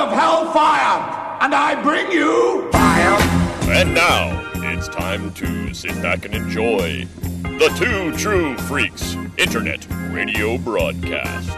of hellfire, and I bring you fire. And now it's time to sit back and enjoy the Two True Freaks Internet Radio Broadcast.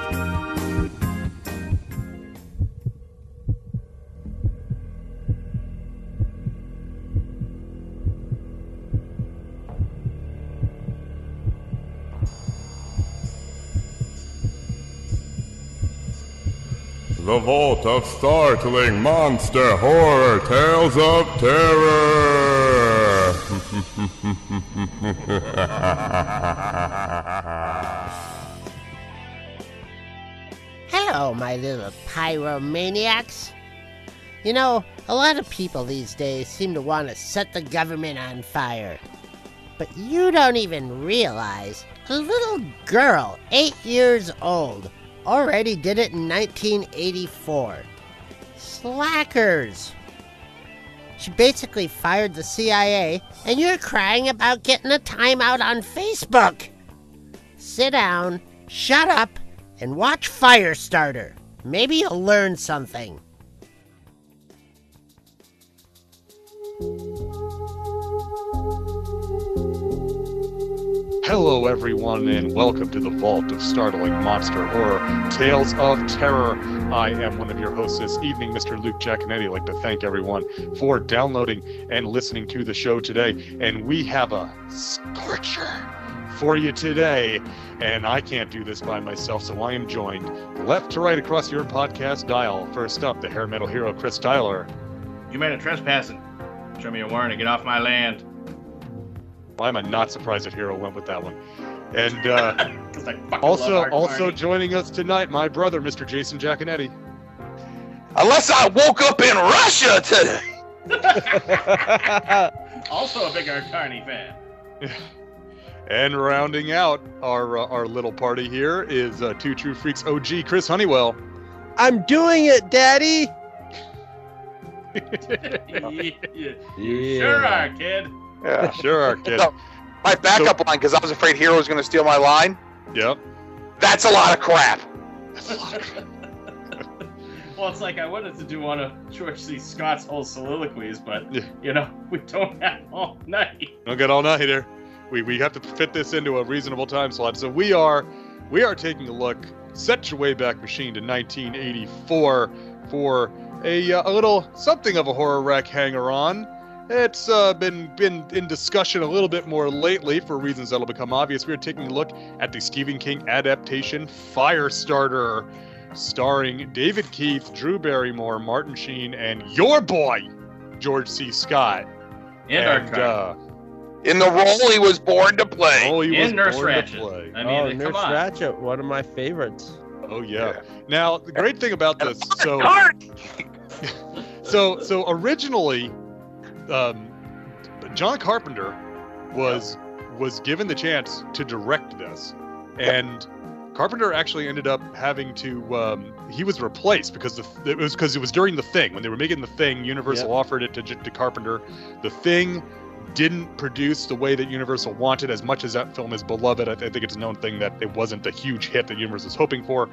The Vault of Startling Monster Horror Tales of Terror. Hello, my little pyromaniacs. You know, a lot of people these days seem to want to set the government on fire. But you don't even realize a little girl, eight years old, already did it in 1984. Slackers! She basically fired the CIA, and you're crying about getting a timeout on Facebook. Sit down, shut up, and watch Firestarter. Maybe you'll learn something. Hello, everyone, and welcome to the Vault of Startling Monster Horror Tales of Terror. I am one of your hosts this evening, Mr. Luke Giaconetti. I'd like to thank everyone for downloading and listening to the show today. And we have a scorcher for you today. And I can't do this by myself, so I am joined left to right across your podcast dial. First up, the hair metal hero, Chris Tyler. You made a trespassing. Show me a warrant and get off my land. Why am I not surprised that Hero went with that one? And uh, 'Cause I fucking also, also Carney. joining us tonight, my brother, Mr. Jason Giaconetti. Unless I woke up in Russia today. also a big Art Carney fan. And rounding out our uh, our little party here is uh, Two True Freaks OG, Chris Honeywell. I'm doing it, Daddy. you you sure are, kid. Yeah. Sure, are, kid. So, my backup line, because I was afraid Hero was going to steal my line. Yep. That's a lot of crap. well, it's like I wanted to do one of George C. Scott's whole soliloquies, but Yeah. you know we don't have all night. Don't get all night here. We we have to fit this into a reasonable time slot. So we are we are taking a look, set your way back machine to 1984 for a uh, a little something of a horror wreck hanger on. It's uh, been been in discussion a little bit more lately for reasons that'll become obvious. We are taking a look at the Stephen King adaptation Firestarter, starring David Keith, Drew Barrymore, Martin Sheen, and your boy George C. Scott. And, Art uh, In the role he was born to play. Oh, he and was Nurse born Ratched. to play. I mean, oh, come Nurse on. Ratched, one of my favorites. Oh yeah. Now the great thing about this, so so so originally, um, John Carpenter was was given the chance to direct this, and Carpenter actually ended up having to. Um, he was replaced because the, it was because it was during the thing when they were making the thing. Universal offered it to, to Carpenter. The thing didn't produce the way that Universal wanted. As much as that film is beloved, I, I think it's a known thing that it wasn't the huge hit that Universal was hoping for.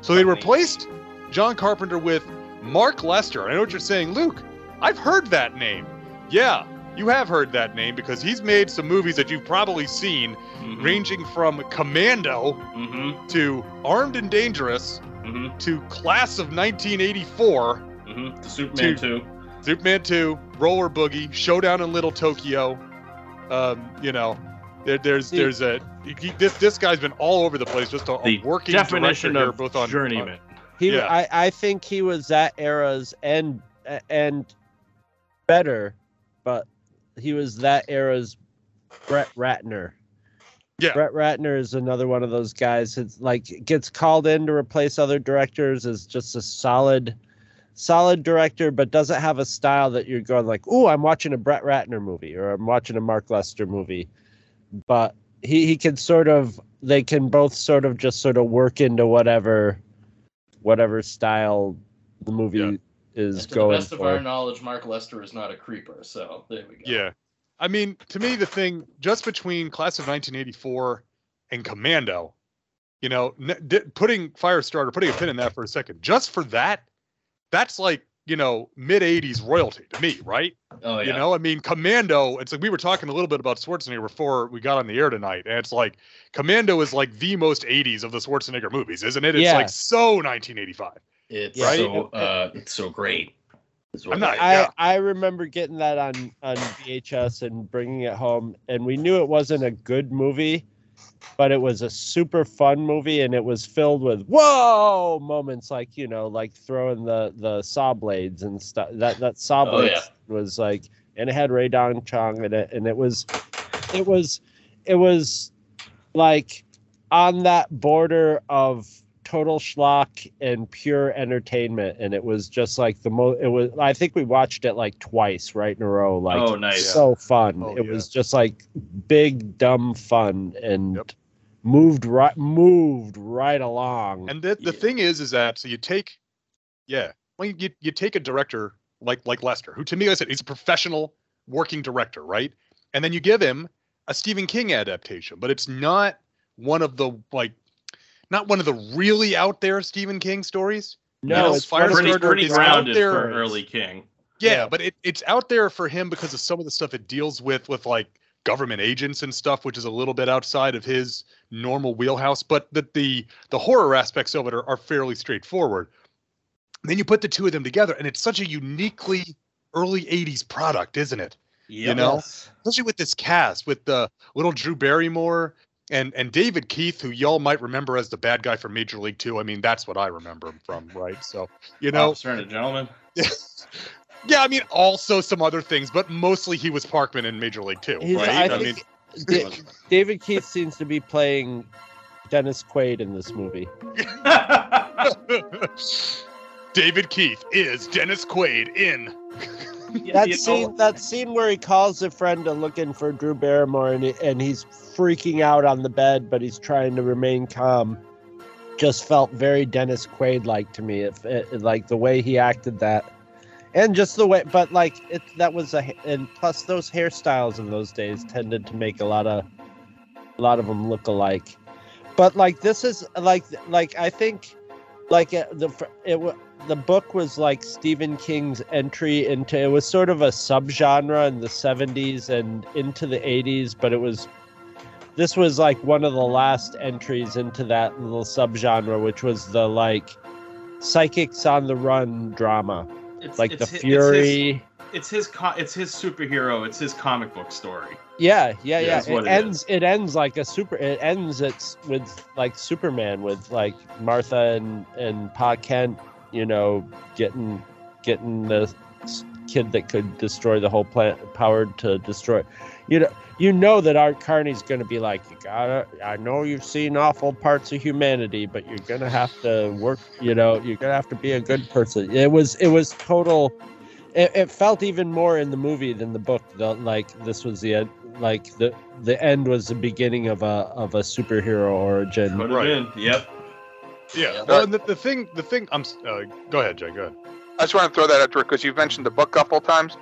So they replaced John Carpenter with Mark Lester. I know what you're saying, Luke. I've heard that name. Yeah, you have heard that name because he's made some movies that you've probably seen, Mhm, ranging from Commando mhm, to Armed and Dangerous mhm, to Class of 1984, mhm. The Superman Two. Superman 2, Roller Boogie, Showdown in Little Tokyo. Um, you know, there, there's See- there's a he, this this guy's been all over the place, just a, a The working definition director here, of both on journeyman. He, Yeah. I, I think he was that era's and and better, but he was that era's Brett Ratner. Yeah. Brett Ratner is another one of those guys that like gets called in to replace other directors as just a solid solid director, but doesn't have a style that you're going like, oh, I'm watching a Brett Ratner movie or I'm watching a Mark Lester movie." But he he can sort of they can both sort of just sort of work into whatever whatever style the movie Yeah. Is to the going best of for. our knowledge, Mark Lester is not a creeper. So there we go. Yeah. I mean, to me, the thing just between Class of 1984 and Commando, you know, n- di- putting Firestarter, putting a pin in that for a second, just for that, that's like you know mid '80s royalty to me, right? Oh yeah. You know, I mean, Commando. It's like we were talking a little bit about Schwarzenegger before we got on the air tonight, and it's like Commando is like the most '80s of the Schwarzenegger movies, isn't it? It's Yeah. like so 1985. It's Right? so uh, it's so great. I'm not- I, yeah. I remember getting that on on VHS and bringing it home, and we knew it wasn't a good movie, but it was a super fun movie, and it was filled with whoa moments, like you know, like throwing the the saw blades and stuff. That that saw Oh, blades yeah. was like, and it had Rae Dawn Chong in it, and it was, it was, it was like on that border of total schlock and pure entertainment and it was just like the most it was i think we watched it like twice right in a row like Oh, nice. so fun Oh, it yeah. was just like big dumb fun and Yep. moved right moved right along And the the Yeah. thing is, is that so you take, yeah, well you you take a director like like Lester, who to me, like I said, he's a professional working director, right? And then you give him a Stephen King adaptation, but it's not one of the like, not one of the really out there Stephen King stories. no know, it's Firestarter one of pretty the- pretty is out grounded there. for early King. Yeah, Yeah. but it, it's out there for him because of some of the stuff it deals with with like government agents and stuff, which is a little bit outside of his normal wheelhouse. But the the, the horror aspects of it are, are fairly straightforward. Then you put the two of them together, and it's such a uniquely early '80s product, isn't it? Yep. know? Especially with this cast, with the little Drew Barrymore and and David Keith, who y'all might remember as the bad guy from Major League Two. I mean, that's what I remember him from, right? So you know, Officer and a gentleman. yeah, I mean, also some other things, but mostly he was Parkman in Major League Two, He's- right? I I, mean, think Da- david keith seems to be playing dennis quaid in this movie David Keith is Dennis Quaid in. that scene that scene where he calls a friend to looking for Drew Barrymore and, he, and he's freaking out on the bed but he's trying to remain calm just felt very Dennis Quaid like to me if it, like the way he acted that. And just the way but like it that was a and plus those hairstyles in those days tended to make a lot of a lot of them look alike. But like this is like like I think like uh, the it the book was like Stephen King's entry into it was sort of a subgenre in the 70s and into the 80s but it was this was like one of the last entries into that little subgenre which was the like psychics on the run drama It's, like it's the hi- fury It's his, it's his, it's his superhero. It's his comic book story. yeah yeah Yeah, yeah it it ends it ends like a super it ends it's with like superman with like martha and and pa kent you know getting getting the kid that could destroy the whole planet powered to destroy you know you know that art carney's going to be like you gotta i know you've seen awful parts of humanity but you're gonna have to work you know you're gonna have to be a good person it was it was total it, it felt even more in the movie than the book the, like this was the end like the the end was the beginning of a of a superhero origin Could have Right. been. Yep. Yeah. Well, and the, the thing, the thing, I'm. Uh, go ahead, Jay. Go ahead. I just want to throw that out there because you've mentioned the book a couple times.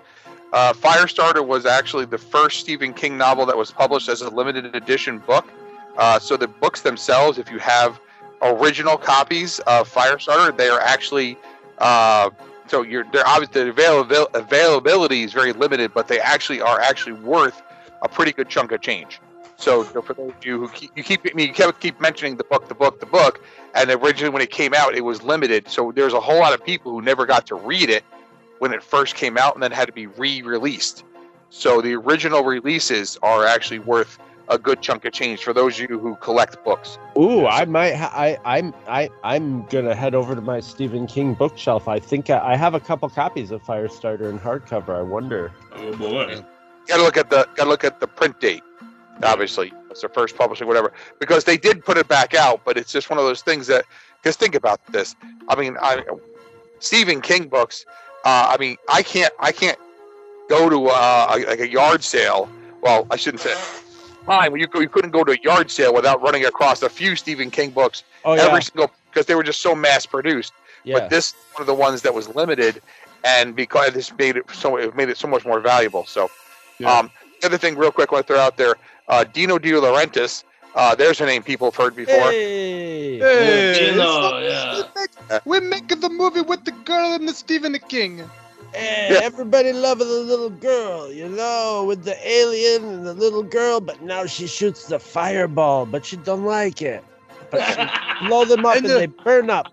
Uh, Firestarter was actually the first Stephen King novel that was published as a limited edition book. Uh, so the books themselves, if you have original copies of Firestarter, they are actually uh, so you're they're obviously the avail- availability is very limited, but they actually are actually worth a pretty good chunk of change. So you for those of you who keep, you keep I mean, you kept keep mentioning the book, the book, the book, and originally when it came out, it was limited. So there's a whole lot of people who never got to read it when it first came out, and then had to be re-released. So the original releases are actually worth a good chunk of change for those of you who collect books. Ooh, I might. Ha- I I'm I I'm gonna head over to my Stephen King bookshelf. I think I, I have a couple copies of Firestarter in hardcover. I wonder. Oh boy. Got to look at the got to look at the print date. Obviously, it's their first publishing, whatever, because they did put it back out. But it's just one of those things that because think about this. I mean, I Stephen King books. Uh, I mean, I can't I can't go to uh, a, like a yard sale. Well, I shouldn't say. Fine, you, you couldn't go to a yard sale without running across a few Stephen King books Oh yeah, every single because they were just so mass produced. yeah. But this one of the ones that was limited, and because this made it so it made it so much more valuable. So, Yeah. um, the other thing, real quick, I want to throw out there, uh, Dino De Laurentiis. Uh, there's a name people have heard before. Hey. Hey, Dino, it's- yeah. it's- we make the movie with the girl and the Stephen King. And everybody loving the little girl, you know, with the alien and the little girl, but now she shoots the fireball, but she don't like it. But she blow them up and, And the- they burn up.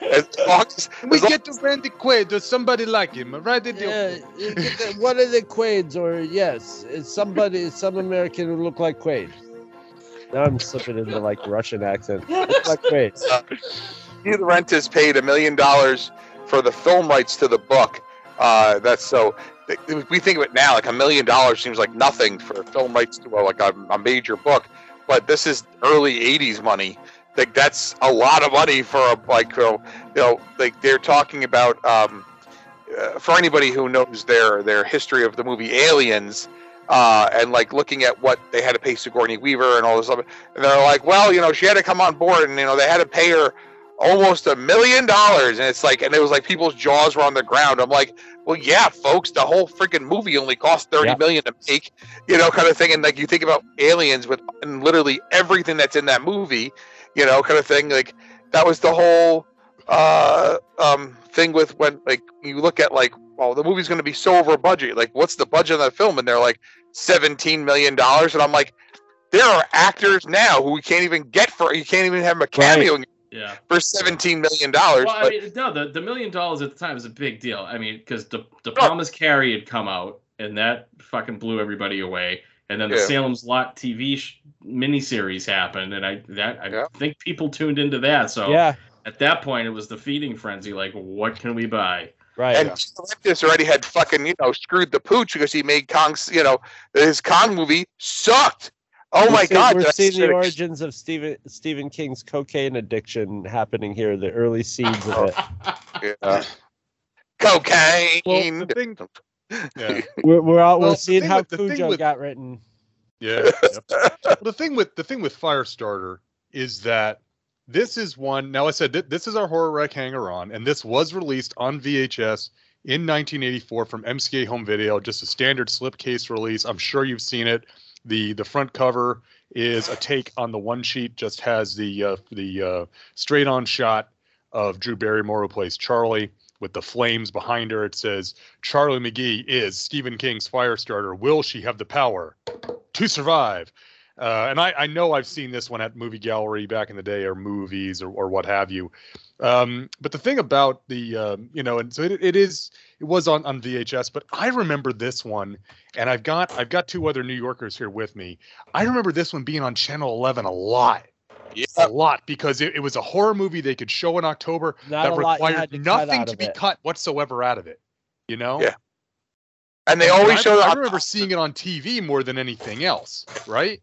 As long as, we as long- get to Randy Quaid. Does somebody like him? Right? Did Yeah, the- one of the Quaids, or yes, it's somebody, some American who look like Quaid. Now I'm slipping into like Russian accent. Look like Quaid. De Laurentiis paid a million dollars for the film rights to the book. Uh, that's so. if We think of it now, like a million dollars seems like nothing for film rights to a, like a, a major book, but this is early '80s money. Like that's a lot of money for a like you know, like they're talking about. Um, uh, for anybody who knows their their history of the movie Aliens, uh, and like looking at what they had to pay Sigourney Weaver and all this stuff, and they're like, well, you know, she had to come on board, and you know, they had to pay her almost a million dollars, and it's like, and it was like people's jaws were on the ground. I'm like, well, yeah, folks, the whole freaking movie only cost thirty Yeah. million to make, you know, kind of thing. And like you think about Aliens with and literally everything that's in that movie, you know, kind of thing. Like that was the whole uh um thing with when like you look at like well the movie's going to be so over budget like what's the budget of that film and they're like 17 million dollars and i'm like there are actors now who we can't even get for you can't even have them a cameo Yeah. for 17 million dollars Well, I mean, no, the, the million dollars at the time was a big deal. I mean, because the the Promise Carrie had come out, and that fucking blew everybody away. And then the Yeah. Salem's Lot TV sh- miniseries happened, and I that I Yeah. think people tuned into that. So Yeah, at that point, it was the feeding frenzy. Like, what can we buy? right. and De Laurentiis already had fucking you know screwed the pooch because he made Kong's you know his Kong movie sucked. Oh We're my seeing- god! We're seeing the shit. origins of Stephen Stephen King's cocaine addiction happening here, the early seeds of it. Yeah. Cocaine. Well, the thing, yeah, We're, we're all Well, we're seeing how with- Cujo with- got written. yeah. yep. Well, the thing with the thing with Firestarter is that this is one. Now I said th- this is our horror rec hanger on, and this was released on VHS in 1984 from MCA Home Video, just a standard slipcase release. I'm sure you've seen it. the The front cover is a take on the one sheet, just has the uh, the uh, straight on shot of Drew Barrymore who plays Charlie with the flames behind her. It says Charlie McGee is Stephen King's Firestarter. Will she have the power to survive? Uh, and I, I know I've seen this one at movie gallery back in the day, or movies, or, or what have you. Um, but the thing about the, um, you know, and so it, it is, it was on, on VHS, but I remember this one, and I've got I've got two other New Yorkers here with me. I remember this one being on Channel 11 a lot, Yeah. a lot, because it, it was a horror movie they could show in October Not that a lot you required to nothing to be it. cut whatsoever out of it. You know? Yeah. And they And always I, show I that. remember seeing it on TV more than anything else, right?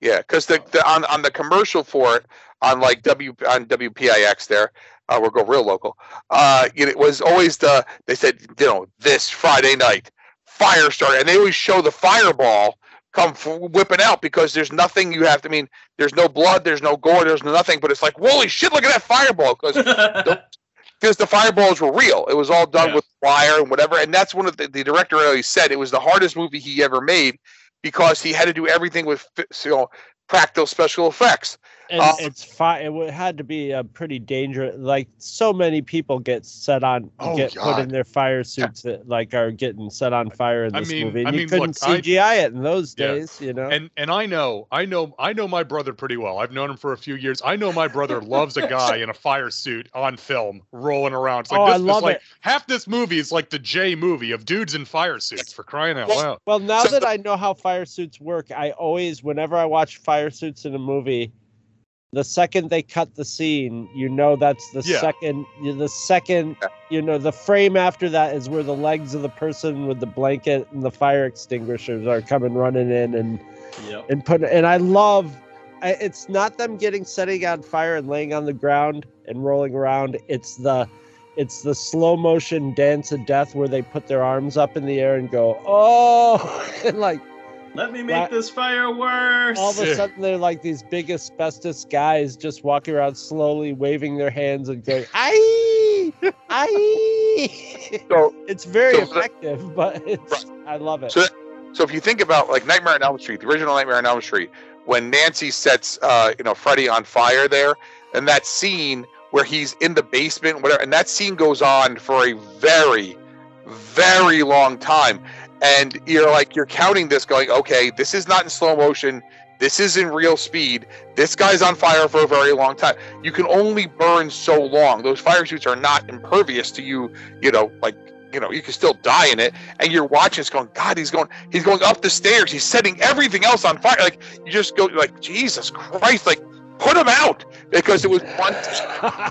Yeah, because the, the on on the commercial for it on like W on WPIX there, uh, we'll go real local. Uh, it was always the they said you know this Friday night fire starter, and they always show the fireball come f- whipping out because there's nothing you have to I mean. There's no blood, there's no gore, there's nothing, but it's like holy shit, look at that fireball because because the fireballs were real. It was all done Yeah. with wire and whatever. And that's one of the, the director always said it was the hardest movie he ever made because he had to do everything with you know practical special effects. And Uh, it's fine. It had to be a pretty dangerous. Like so many people get set on, Oh, get put in their fire suits that like are getting set on fire in I this mean- movie. And I you mean, couldn't look, I- CGI it in those Yeah. days, you know. And and I know, I know, I know my brother pretty well. I've known him for a few years. I know my brother loves a guy in a fire suit on film rolling around. It's like Oh, this I love like it. half this movie is like the J movie of dudes in fire suits for crying out loud. Well, now So- that I know how fire suits work, I always, whenever I watch fire suits in a movie, the second they cut the scene, you know that's the Yeah. second. The second, you know, the frame after that is where the legs of the person with the blanket and the fire extinguishers are coming running in and yep. and put. And I love. I, it's not them getting setting on fire and laying on the ground and rolling around. It's the it's the slow motion dance of death where they put their arms up in the air and go, oh, and like Let me make Right. this fire worse. all of a sudden they're like these big asbestos guys just walking around slowly waving their hands and going, "Aye, aye." So It's very So the- effective, but it's I love it. So, so if you think about like Nightmare on Elm Street, the original Nightmare on Elm Street, when Nancy sets uh, you know Freddy on fire there, and that scene where he's in the basement, whatever, and that scene goes on for a very, very long time. And you're like, you're counting this, going, okay, this is not in slow motion. This is in real speed. This guy's on fire for a very long time. You can only burn so long. Those fire suits are not impervious to you, you know, like you know, you can still die in it, and you're watching it's going, God, he's going, he's going up the stairs, he's setting everything else on fire. Like you just go, like Jesus Christ, like put him out because it was one.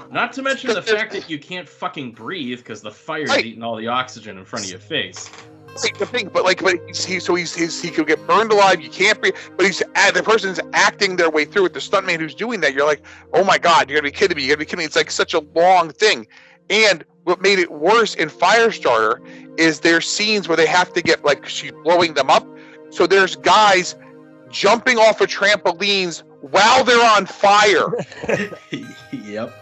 Not to mention the fact that you can't fucking breathe because the fire's Right. eating all the oxygen in front of your face. The thing, but like, but he's, he so he's, he's he could get burned alive. You can't be, but he's the person's acting their way through it. The stuntman who's doing that, you're like, oh my god, you're gonna be kidding me. You're gonna be kidding me. It's like such a long thing, and what made it worse in Firestarter is there's scenes where they have to get like she's blowing them up. So there's guys jumping off of trampolines while they're on fire. yep.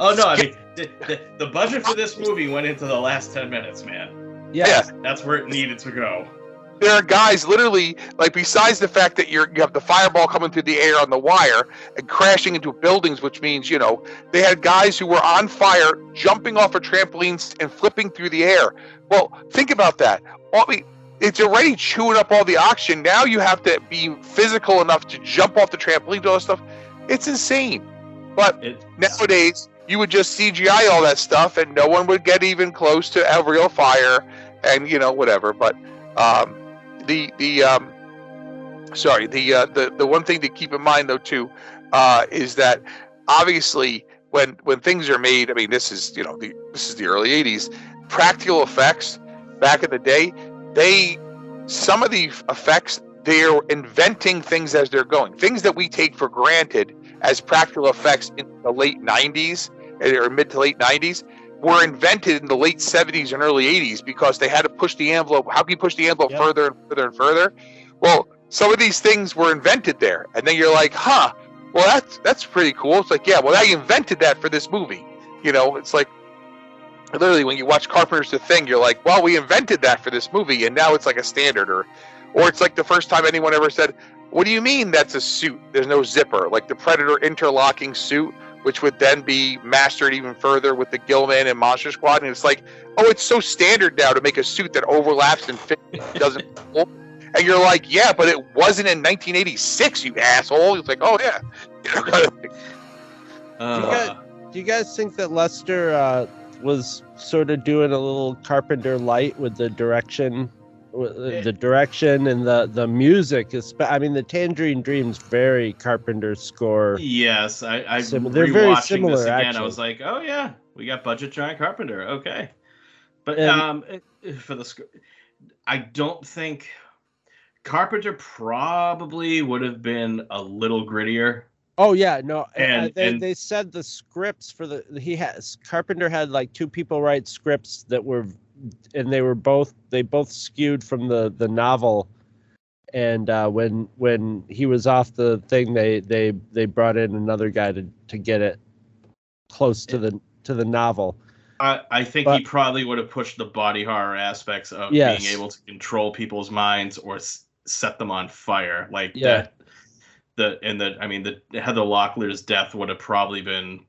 Oh no, I mean the, the, the budget for this movie went into the last ten minutes, man. Yeah. That's where it needed to go. there are guys literally like besides the fact that you're you have the fireball coming through the air on the wire and crashing into buildings which means you know they had guys who were on fire jumping off of trampolines and flipping through the air. Well think about that. All, I mean, it's already chewing up all the oxygen. Now you have to be physical enough to jump off the trampoline to all that stuff. It's insane. But It, nowadays you would just CGI all that stuff and no one would get even close to a real fire and you know whatever but um, the the um, sorry the uh, the the one thing to keep in mind though too uh, is that obviously when when things are made I mean this is you know the, this is the early 80s practical effects back in the day they some of the effects they're inventing things as they're going. Things that we take for granted as practical effects in the late 90s or mid to late 90s were invented in the late 70s and early 80s because they had to push the envelope. How can you push the envelope Yep. further and further and further? Well, some of these things were invented there, and then you're like, huh? Well, that's that's pretty cool. It's like, yeah, well, I invented that for this movie. You know, it's like literally when you watch Carpenter's The Thing, you're like, well, we invented that for this movie, and now it's like a standard, or or it's like the first time anyone ever said, what do you mean that's a suit? There's no zipper, like the Predator interlocking suit, which would then be mastered even further with the Gilman and Monster Squad. And it's like, oh, it's so standard now to make a suit that overlaps and fits, doesn't. And you're like, yeah, but it wasn't in 1986, you asshole. It's like, oh yeah. You know, uh, Do you guys think that Lester uh, was sort of doing a little Carpenter light with the direction, with the- the direction and the the music? espe- I mean, the Tangerine Dreams very Carpenter score. yes, I, I Sim- they're very similar, this again. I was like, oh yeah, we got budget John Carpenter. Okay, but And- um, for the sc- I don't think Carpenter probably would have been a little grittier. Oh yeah, no, uh, And- they, and- they said the scripts for the he has Carpenter had like two people write scripts that were, and they were both they both skewed from the the novel, and uh, when when he was off the thing, they they they brought in another guy to to get it close to the to the novel. I, I think he probably would have pushed the body horror aspects of Yes. being able to control people's minds or s- set them on fire. Like Yeah. that, the and the I mean the Heather Locklear's death would have probably been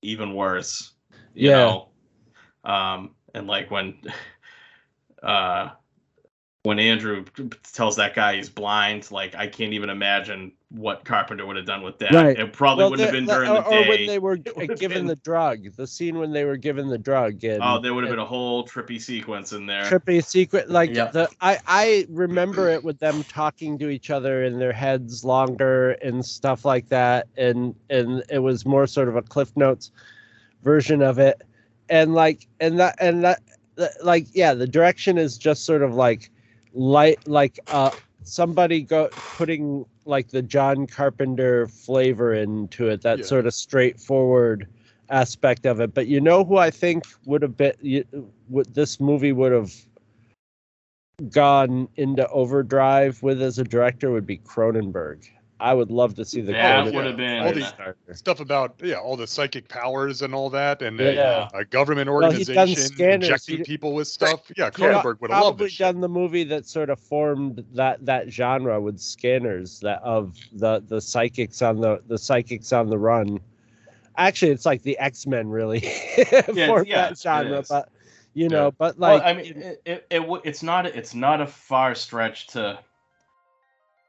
even worse. You Yeah. know, um, and like when, uh, when Andrew tells that guy he's blind, like I can't even imagine what Carpenter would have done with that. Right. It probably Well, wouldn't have been during or, the or day. when they were given been- the drug, the scene when they were given the drug. And, Oh, there would have and- been a whole trippy sequence in there. trippy secret like Yep. the I I remember it with them talking to each other in their heads longer and stuff like that and and it was more sort of a cliff notes version of it and like and that and that like yeah the direction is just sort of like light like uh somebody go putting like the John Carpenter flavor into it that Yeah. sort of straightforward aspect of it but you know who I think would have been you, would this movie would have gone into overdrive with as a director would be Cronenberg. I would love to see the That would have been- All the- Stuff about yeah, all the psychic powers and all that, and Yeah. a, a government Well, organization scanners. injecting He- people with stuff. Yeah, He'd pro- Cronenberg would have loved probably this. shit. done the movie that sort of formed that that genre with scanners that of the the psychics on the the psychics on the run actually it's like the x-men really Yeah, for yeah, that genre but you know Yeah. but like well, I mean, it, it, it it's not it's not a far stretch to.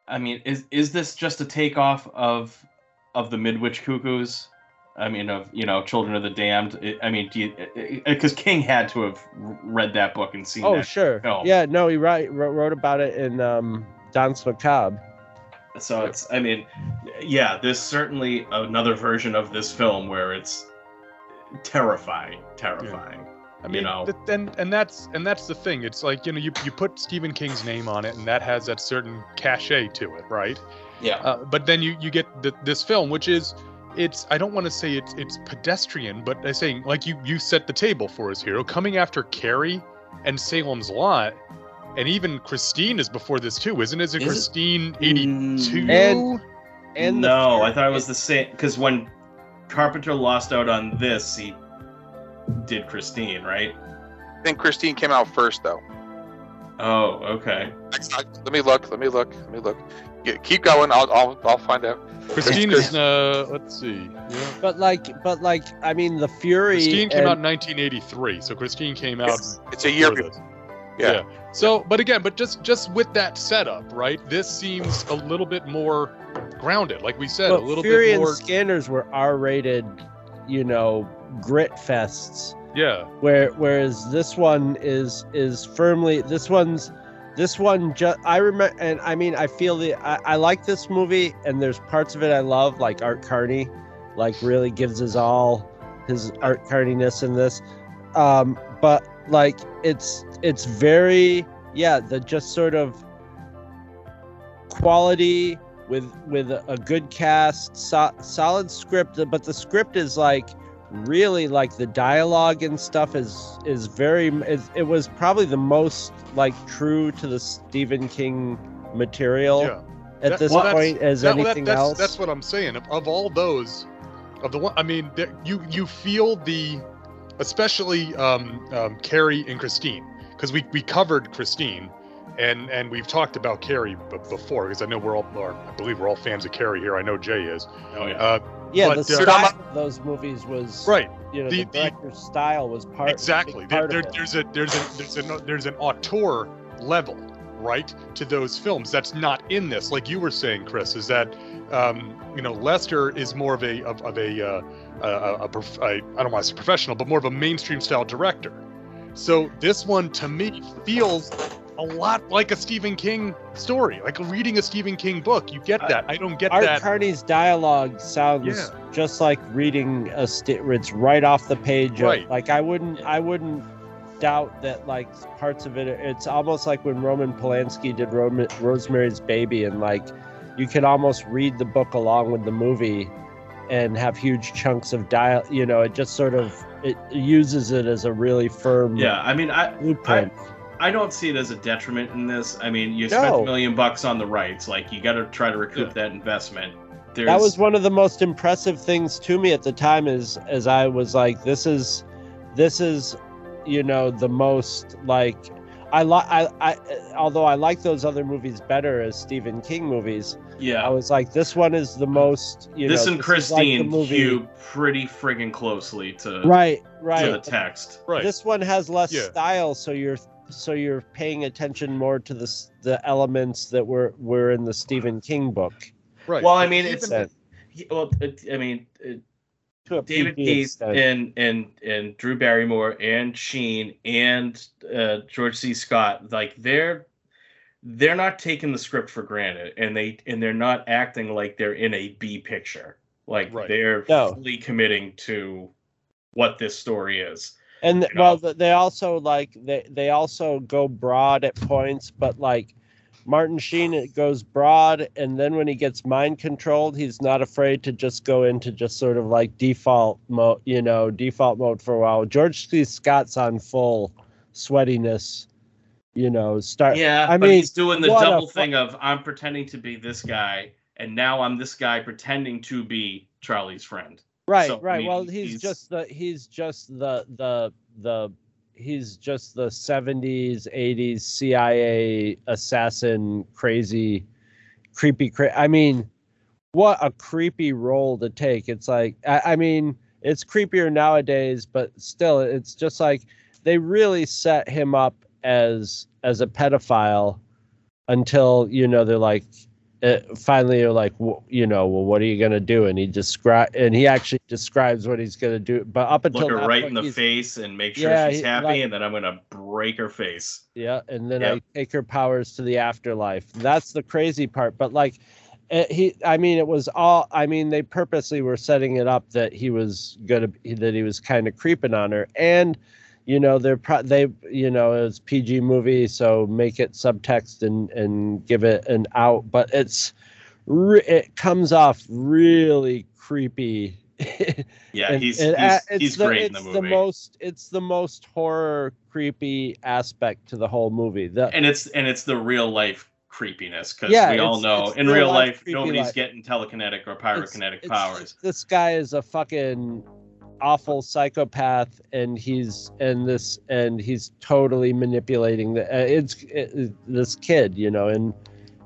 I mean, is is this just a takeoff of of the Midwich Cuckoos? I mean, of you know, Children of the Damned. I- I mean, do you because King had to have read that book and seen oh sure film. yeah no he write, wrote, wrote about it in um Danse Macabre. So it's, I mean, yeah, there's certainly another version of this film where it's terrifying, terrifying. I You mean, know. th- and and that's and that's the thing. It's like you know, you you put Stephen King's name on it, and that has that certain cachet to it, right? Yeah. Uh, but then you you get th- this film, which is it's I don't want to say it's it's pedestrian, but I say like you you set the table for his hero coming after Carrie and Salem's Lot, and even Christine is before this too, isn't it? Is it Is it? Christine eighty two? And- and no, fear- I thought it was the same because when Carpenter lost out on this, he did Christine, right? I think Christine came out first though. Oh, okay. Let me look. Let me look. Let me look. Yeah, keep going. I'll I'll, I'll find out. Christine is uh let's see. Yeah. but like but like i mean the fury Christine came and- out in 1983, so Christine came out. It's, it's a year before before. this. Yeah. So, but again, but just just with that setup, right? This seems a little bit more grounded, like we said, but a little fury bit and more. scanners were r-rated you know grit fests. Yeah, where whereas this one is is firmly this one's this one just i remember and i mean i feel the I, I like this movie and there's parts of it i love like art carney like really gives his all his art carniness in this. Um but like it's it's very yeah the just sort of quality with with a good cast so, solid script but the script is like really like the dialogue and stuff is is very it, it was probably the most like true to the Stephen King material yeah. at That- this well, point as That- well, that- anything that's, else That's what I'm saying. Of, of all those, of the one, I mean, you you feel the, especially um, um, Carrie and Christine, because we we covered Christine, and and we've talked about Carrie b- before, because I know we're all, or I believe we're all fans of Carrie here. I know Jay is. Oh yeah. Uh, yeah but, the uh, style of those movies was right. you know The- the, the- director's style was part exactly big there, part there, of it. there's a there's a there's a there's an auteur level right to those films that's not in this like you were saying chris is that um you know lester is more of a of, of a uh a, a, a, prof- a i don't want to say professional but more of a mainstream style director so this one to me feels a lot like a stephen king story like reading a stephen king book you get that i don't get Art that Carney's dialogue sounds Yeah. just like reading a st- it's right off the page. of- Right. like I wouldn't, I wouldn't doubt that like parts of it. It's almost like when Roman Polanski did Ro- Rosemary's Baby, and like you can almost read the book along with the movie, and have huge chunks of dial. You know, it just sort of it uses it as a really firm yeah, I mean, I blueprint. I don't see it as a detriment in this. I mean, you spent No. a million bucks on the rights, like you got to try to recoup that investment. There's, that was one of the most impressive things to me at the time is as i was like this is this is you know the most like i like I, I although i like those other movies better as stephen king movies Yeah, i was like this one is the most you This know and is like the Christine movie hew pretty friggin' closely to right right to right the text. right this one has less Yeah. style so you're so you're paying attention more to the the elements that were were in the stephen king book right Well, I mean, it's That- he- well, it, I mean, it, to David PG Keith and and and Drew Barrymore and Sheen and uh, George C. Scott, like they're they're not taking the script for granted, and they and they're not acting like they're in a B picture. Like Right. they're No. fully committing to what this story is. And you know? well they also like they they also go broad at points but like martin sheen it goes broad and then when he gets mind controlled he's not afraid to just go into just sort of like default mode you know default mode for a while george c scott's on full sweatiness you know start Yeah, I but mean, he's doing the double fu- thing of I'm pretending to be this guy, and now I'm this guy pretending to be Charlie's friend. Right so, I right mean, well he's, he's- just the he's just the the the he's just the 70s 80s cia assassin crazy creepy cra- i mean what a creepy role to take. It's like I, I mean, it's creepier nowadays, but still, it's just like they really set him up as as a pedophile until you know they're like uh, finally you're like w- you know well what are you gonna do and he describe and he actually describes what he's gonna do but up until Look her right point, in the face and make sure Yeah, she's he- happy, like- and then I'm gonna break her face. Yeah, and then Yep. I take her powers to the afterlife. That's the crazy part. But like, it, he, I mean, it was all. I mean, they purposely were setting it up that he was gonna, that he was kind of creeping on her, and you know, they're pro- they, you know, it's PG movie, so make it subtext and and give it an out. But it's, re- it comes off really creepy. Yeah, And- he's and, he's, it's he's the, great in the it's movie. most it's the most horror creepy aspect to the whole movie. The, and it's and it's the real life creepiness because Yeah, we all know in real life life nobody's life. getting telekinetic or pyrokinetic it's- powers. This guy is a fucking awful psychopath, and he's and this and he's totally manipulating the. Uh, it's it, this kid, you know, in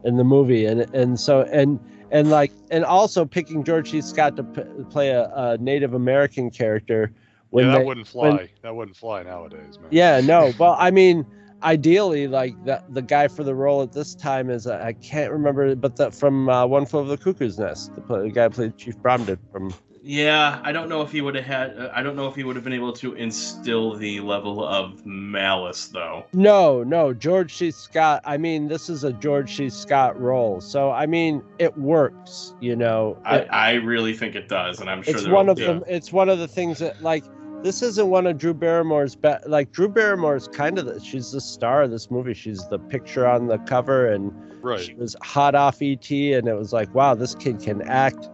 in the movie, and and so and and like and also picking George C. Scott to p- play a, a Native American character. When yeah, that they- wouldn't fly. when- that wouldn't fly nowadays, man. yeah, no. Well, I mean, ideally, like the the guy for the role at this time is uh, I can't remember, but the from uh, One Flew Over the Cuckoo's Nest, the, play, the guy played Chief Bromden from. Yeah, I don't know if he would have had. Uh, I don't know if he would have been able to instill the level of malice, though. No, no, George C. Scott. I mean, this is a George C. Scott role, so I mean, it works. You know, I, It- I really think it does, and I'm sure it's one of be- them. It's one of the things that like. This isn't one of Drew Barrymore's best. Like Drew Barrymore's kind of the, she's the star of this movie. She's the picture on the cover, and Right. She was hot off ET, and it was like, wow, this kid can act,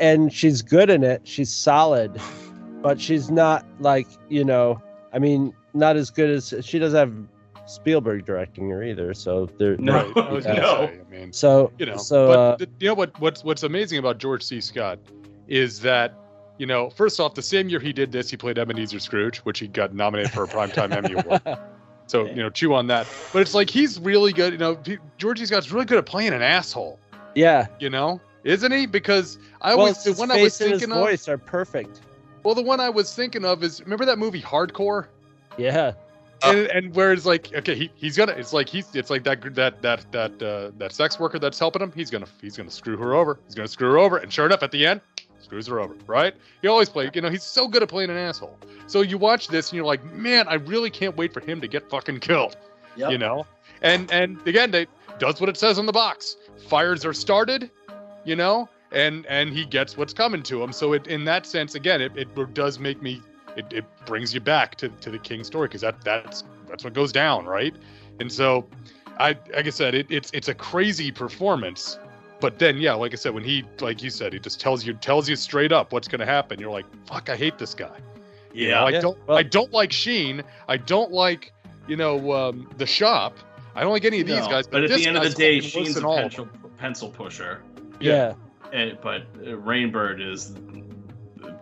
and she's good in it. She's solid, but she's not like you know. I mean, not as good as she doesn't have Spielberg directing her either. So there, No. Right. I No. say, I mean, So you know, so but uh, th- you know what? What's what's amazing about George C. Scott is that you know, first off, the same year he did this, he played Ebenezer Scrooge, which he got nominated for a primetime Emmy award. So you know, chew on that. But it's like he's really good. You know, George C. Scott's really good at playing an asshole. yeah. You know, isn't he? Because I Well, always the one I was face and his thinking of. voice are perfect. Well, the one I was thinking of is remember that movie Hardcore. Yeah. and, and where it's like okay he, he's gonna it's like he's it's like that that that that uh, that sex worker that's helping him he's gonna he's gonna screw her over he's gonna screw her over and sure enough at the end screws her over right he always play you know he's so good at playing an asshole so you watch this and you're like man i really can't wait for him to get fucking killed Yep. you know and and again they does what it says on the box fires are started you know? And and he gets what's coming to him. So it in that sense again it, it does make me it, it brings you back to, to the king story because that that's that's what goes down right? And so i like i said it, it's it's a crazy performance. But then yeah like i said when he like you said he just tells you tells you straight up what's going to happen. You're like fuck i hate this guy. You know, Yeah. i Yeah, don't well- i don't like sheen. I don't like you know um, the shop. I don't like any of these No, guys but at this the end of the day, Sheen's a pencil, pencil pusher, Yeah. and, but uh, Rainbird is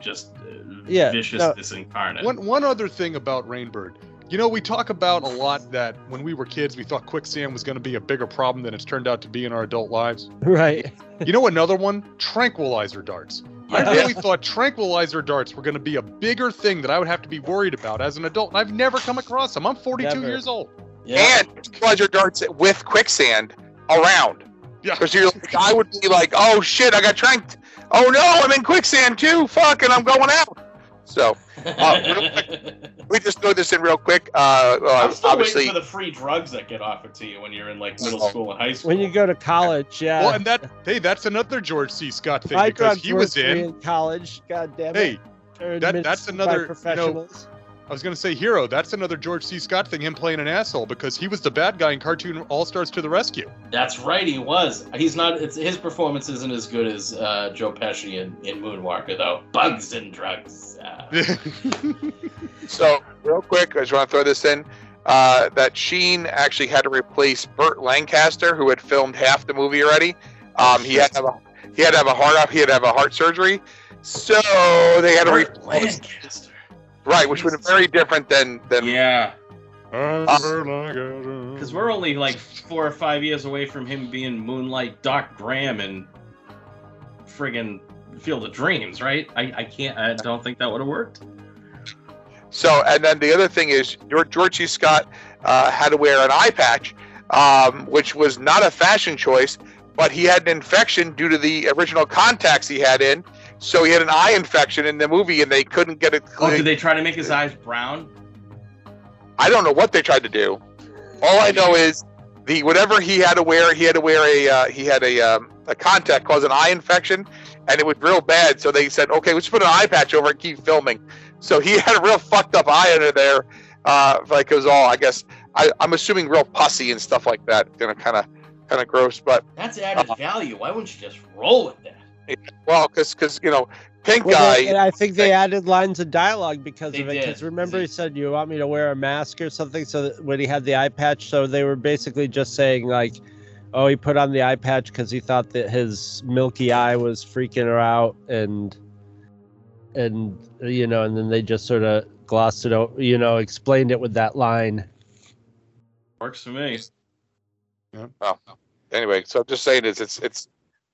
just uh, Yeah, no. viciousness incarnate. One one other thing about Rainbird. You know, we talk about a lot that when we were kids, we thought quicksand was going to be a bigger problem than it's turned out to be in our adult lives. Right. You know, another one? Tranquilizer darts. I Yeah. really thought tranquilizer darts were going to be a bigger thing that I would have to be worried about as an adult, and I've never come across them. I'm 42 Never. years old. Yeah. And pleasure darts with quicksand around. Yeah. Because you're like, I would be like, oh shit, I got tranked. Oh no, I'm in quicksand too. Fuck, and I'm going out. So uh, real we just throw this in real quick. Uh, uh, I'm still obviously, waiting for the free drugs that get offered to you when you're in like middle Oh. school and high school. When you go to college, yeah. Well, and that hey, that's another George C. Scott thing My because he were was in. in college. God damn it. Hey, that- that's administered by another, you know, professionals. I was gonna say hero. That's another George C. Scott thing. Him playing an asshole because he was the bad guy in cartoon All Stars to the Rescue. That's right, he was. He's not. It's, his performance isn't as good as uh, Joe Pesci in, in Moonwalker, though. Bugs and drugs. Uh, so real quick, I just want to throw this in. Uh, that Sheen actually had to replace Burt Lancaster, who had filmed half the movie already. Um, he had to have a he had to have a heart up. He had to have a heart surgery. So they had to Burt replace Lancaster. Right, which would have been very different than than yeah, Because because we're only like four or five years away from him being Moonlight Doc Graham and friggin' Field of Dreams, right? I, I can't. I don't think that would have worked. So, and then the other thing is George, George C. Scott uh, had to wear an eye patch, um, which was not a fashion choice, but he had an infection due to the original contacts he had in. So he had an eye infection in the movie, and they couldn't get it. Oh, did they try to make his eyes brown? I don't know what they tried to do. All I know is the whatever he had to wear, he had to wear a uh, he had a um, a contact caused an eye infection, and it was real bad. So they said, okay, let's put an eye patch over and keep filming. So he had a real fucked up eye under there, uh, like it was all I guess I, I'm assuming real pussy and stuff like that. You know, kind of kind of gross, but That's added value. Why wouldn't you just roll with that? Well, because because you know, pink Well, guy. they- and I think they added lines of dialogue because of it. Because did. remember, he said, "You want me to wear a mask or something?" So that when he had the eye patch, so they were basically just saying like, "Oh, he put on the eye patch because he thought that his milky eye was freaking her out," and and you know, and then they just sort of glossed it over, you know, explained it with that line. Works for me. oh, anyway, so I'm just saying is it's it's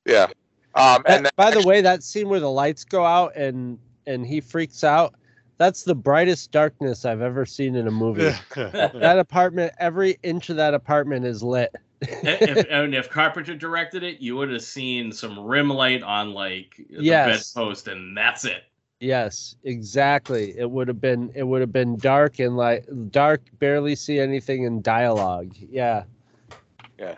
yeah. Um, and That- by the way, that scene where the lights go out and and he freaks out. That's the brightest darkness I've ever seen in a movie. that apartment, every inch of that apartment is lit. if, and if Carpenter directed it, you would have seen some rim light on like the Yes. bedpost, and that's it. Yes, exactly. It would have been it would have been dark and like dark, barely see anything in dialogue. Yeah. Yeah.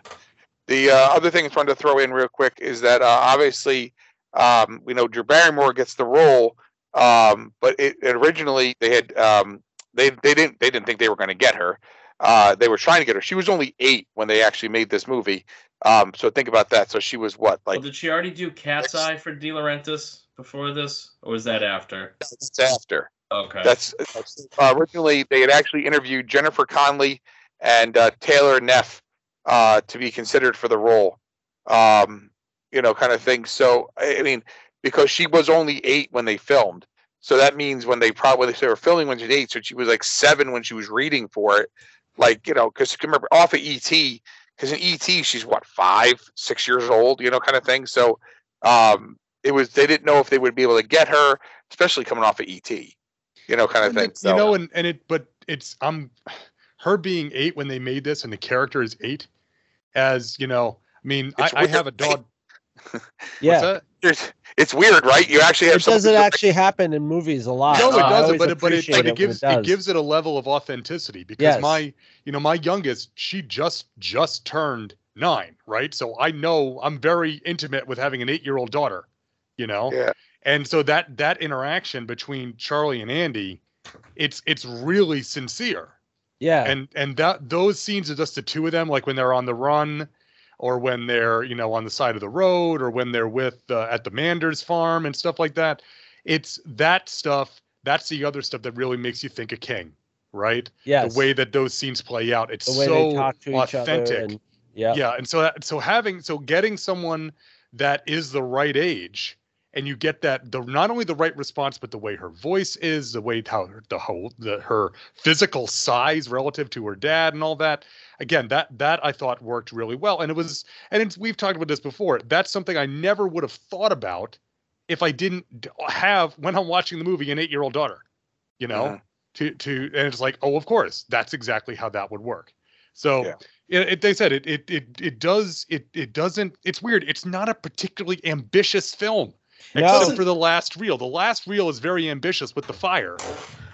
The uh, other thing I wanted to throw in real quick is that uh, obviously, um, we know Drew Barrymore gets the role, um, but it, originally they had um, they they didn't they didn't think they were going to get her. Uh, they were trying to get her. She was only eight when they actually made this movie. Um, so think about that. So she was what like well, did she already do Cat's Eye for De Laurentiis before this, or was that after? that's after. Okay. That's, that's uh, originally they had actually interviewed Jennifer Connelly and uh, Taylor Neff uh, to be considered for the role, um, you know, kind of thing. So I mean, because she was only eight when they filmed, so that means when they probably they were filming when she was eight, so she was like seven when she was reading for it, like you know, because remember off of ET, because in ET she's what five, six years old, you know, kind of thing. So um, it was they didn't know if they would be able to get her, especially coming off of ET, you know, kind of And thing. it- So, You know, and, and it, but it's um, her being eight when they made this, and the character is eight. As you know, I mean, I, I have a dog. Yeah. What's that? It's weird, right? You actually have It someone doesn't who's- actually happen in movies a lot. No, it doesn't. always But it, but it, appreciate but it gives it, does. gives it a level of authenticity because Yes. my you know my youngest she just just turned nine, right? So I know I'm very intimate with having an eight year old daughter, you know. Yeah. And so that that interaction between Charlie and Andy, it's it's really sincere. Yeah. and and that those scenes are just the two of them like when they're on the run or when they're you know on the side of the road or when they're with uh, at the manders farm and stuff like that it's that stuff that's the other stuff that really makes you think of king right Yeah. the way that those scenes play out it's the so they talk to each authentic yeah. yeah and so that, so having so getting someone that is the right age and you get that the not only the right response but the way her voice is the way how her, the whole the her physical size relative to her dad and all that. Again that that i thought worked really well. And it was and it's, we've talked about this before. That's something i never would have thought about if i didn't have when i'm watching the movie an eight year old daughter you know Mhm. to to and it's like oh of course that's exactly how that would work. So Yeah. it, it, they said it, it it it does it it doesn't it's weird. It's not a particularly ambitious film No. except for the last reel the last reel is very ambitious with the fire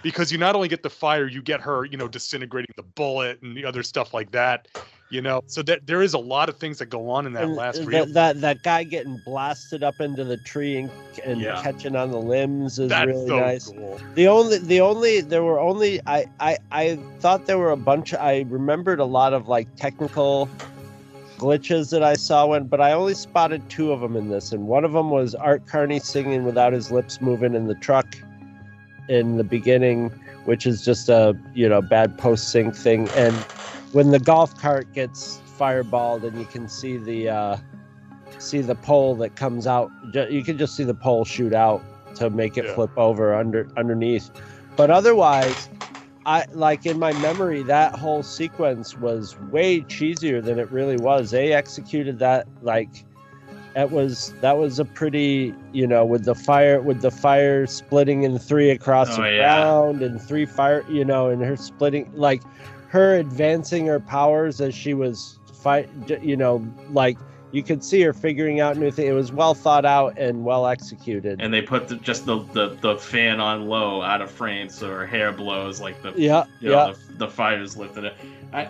because you not only get the fire you get her you know disintegrating the bullet and the other stuff like that you know so that there is a lot of things that go on in that And last that, reel that that guy getting blasted up into the tree and, and Yeah. catching on the limbs is that's really so nice. cool The only the only there were only I, I I thought there were a bunch I remembered a lot of like technical glitches that I saw when but I only spotted two of them in this and one of them was Art Carney singing without his lips moving in the truck in the beginning which is just a you know bad post sync thing and when the golf cart gets fireballed and you can see the uh see the pole that comes out you can just see the pole shoot out to make it Yeah. flip over under underneath but otherwise i like in my memory that whole sequence was way cheesier than it really was they executed that like it was that was a pretty you know with the fire with the fire splitting in three across Oh, the yeah. ground and three fire you know and her splitting like her advancing her powers as she was fight you know like you could see her figuring out new things it was well thought out and well executed And they put the, just the, the the fan on low out of frame so her hair blows like the yeah you yeah the, the fire's lifted it. I,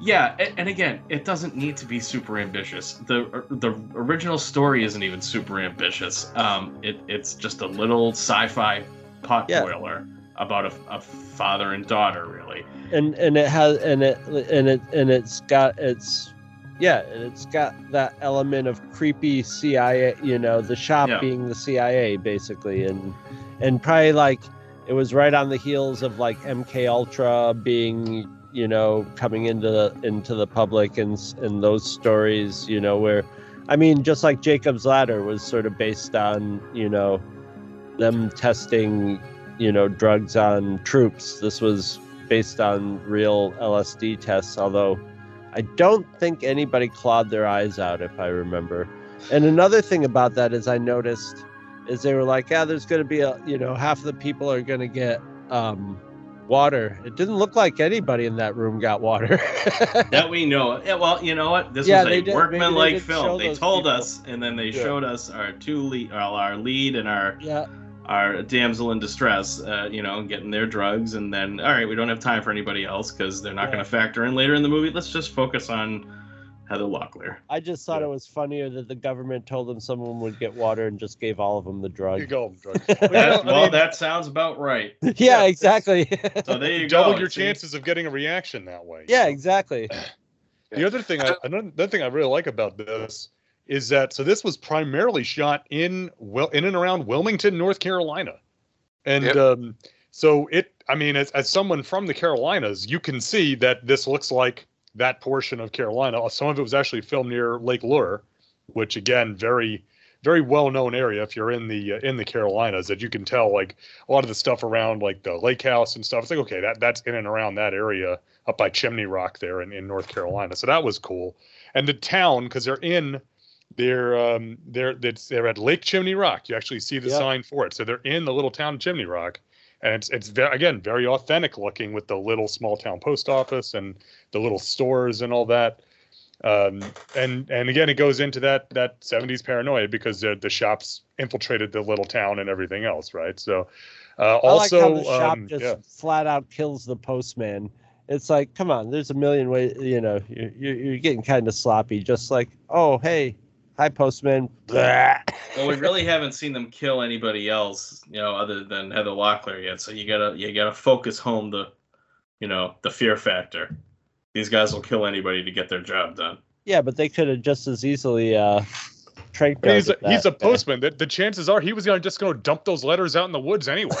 yeah, and, and again, it doesn't need to be super ambitious. the The original story isn't even super ambitious. Um, it, it's just a little sci-fi pot Yeah. boiler about a, a father and daughter, really. and and it has and it and it and it's got it's yeah and it's got that element of creepy CIA you know the shop Yeah. being the CIA basically and and probably like it was right on the heels of like MK Ultra being you know coming into the into the public and and those stories you know where I mean just like Jacob's Ladder was sort of based on you know them testing you know drugs on troops this was based on real LSD tests, although I don't think anybody clawed their eyes out, if I remember. And another thing about that is I noticed is they were like, yeah, there's going to be a, you know, half of the people are going to get um, water. It didn't look like anybody in that room got water. That we know. Yeah, well, you know what? This Yeah, was a did- maybe they workmanlike film. They told people. us, and then they Yeah. showed us our two lead, our lead and our yeah, our damsel in distress, uh, you know, getting their drugs, and then all right, we don't have time for anybody else because they're not Yeah. going to factor in later in the movie. Let's just focus on Heather Locklear. I just thought it was funnier that the government told them someone would get water and just gave all of them the You go, drugs. That, well, that sounds about right. yeah, exactly. So there you double go. your See? chances of getting a reaction that way. yeah, exactly. The other thing, I, another, another thing I really like about this is that so this was primarily shot in well in and around Wilmington, North Carolina, and Yep. um, so it. I mean, as, as someone from the Carolinas, you can see that this looks like that portion of Carolina. Some of it was actually filmed near Lake Lure, which again, very very well known area if you're in the uh, in the Carolinas. That you can tell like a lot of the stuff around like the lake house and stuff. It's like okay, that that's in and around that area up by Chimney Rock there in, in North Carolina. So that was cool. And the town, because they're in, they're um they're they're at Lake Chimney Rock. You actually see the sign for it. So they're in the little town of Chimney Rock, and it's it's ve- again very authentic looking with the little small town post office and the little stores and all that. Um, and and again, it goes into that that 70s paranoia because the the shops infiltrated the little town and everything else, right? So uh, also, like how the shop um, just yeah. flat out kills the postman. It's like, come on, there's a million ways. You know, you're, you're getting kind of sloppy. Just like, oh, hey, hi, postman. Blah. Well, we really haven't seen them kill anybody else, you know, other than Heather Locklear yet. So you gotta you gotta focus home the, you know, the fear factor. These guys will kill anybody to get their job done. Yeah, but they could have just as easily uh, trank he's a, that. he's a postman. The, the chances are he was gonna just gonna dump those letters out in the woods anyway.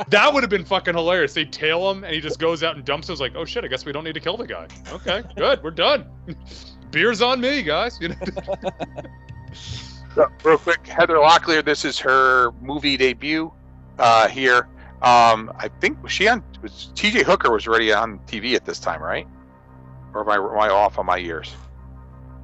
that would have been fucking hilarious. They tail him and he just goes out and dumps. It was like, oh shit, I guess we don't need to kill the guy. Okay, good, we're done. Beer's on me, guys. You know. So, real quick, Heather Locklear. This is her movie debut uh, here. Um, I think was she on? Was T.J. Hooker was already on TV at this time, right? Or am I, am I off on my years?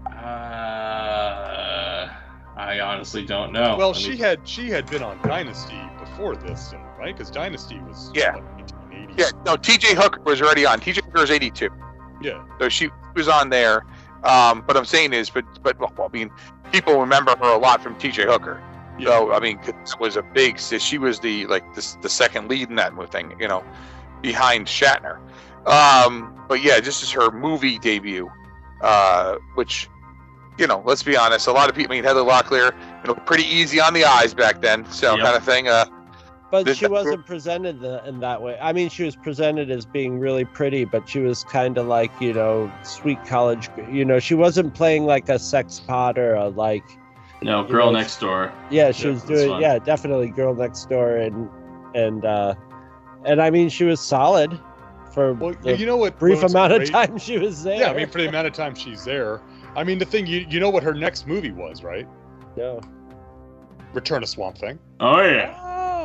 Uh, I honestly don't know. Well, I she mean, had she had been on Dynasty before this, right? Because Dynasty was Yeah. what, Yeah, no, T.J. Hooker was already on. T.J. Hooker is 82, yeah. so she was on there. Um, but I'm saying is, but but well, I mean, people remember her a lot from T.J. Hooker. Yeah. So I mean, it was a big. She was the like the, the second lead in that thing, you know, behind Shatner. Um, but yeah, this is her movie debut, uh, which, you know, let's be honest, a lot of people. I mean, Heather Locklear, you know, pretty easy on the eyes back then, so Yep. kind of thing. Uh, But This- she wasn't presented the, in that way. I mean, she was presented as being really pretty, but she was kind of like, you know, sweet college. You know, she wasn't playing like a sex pot or a like. no girl know, next door. Yeah, she Yeah, was doing. fine. Yeah, definitely girl next door, and and uh and I mean, she was solid for Well, the you know what? brief what's amount great? of time she was there. Yeah, I mean, for the amount of time she's there. I mean, the thing you you know what her next movie was, right? no. Return of Swamp Thing. Oh yeah.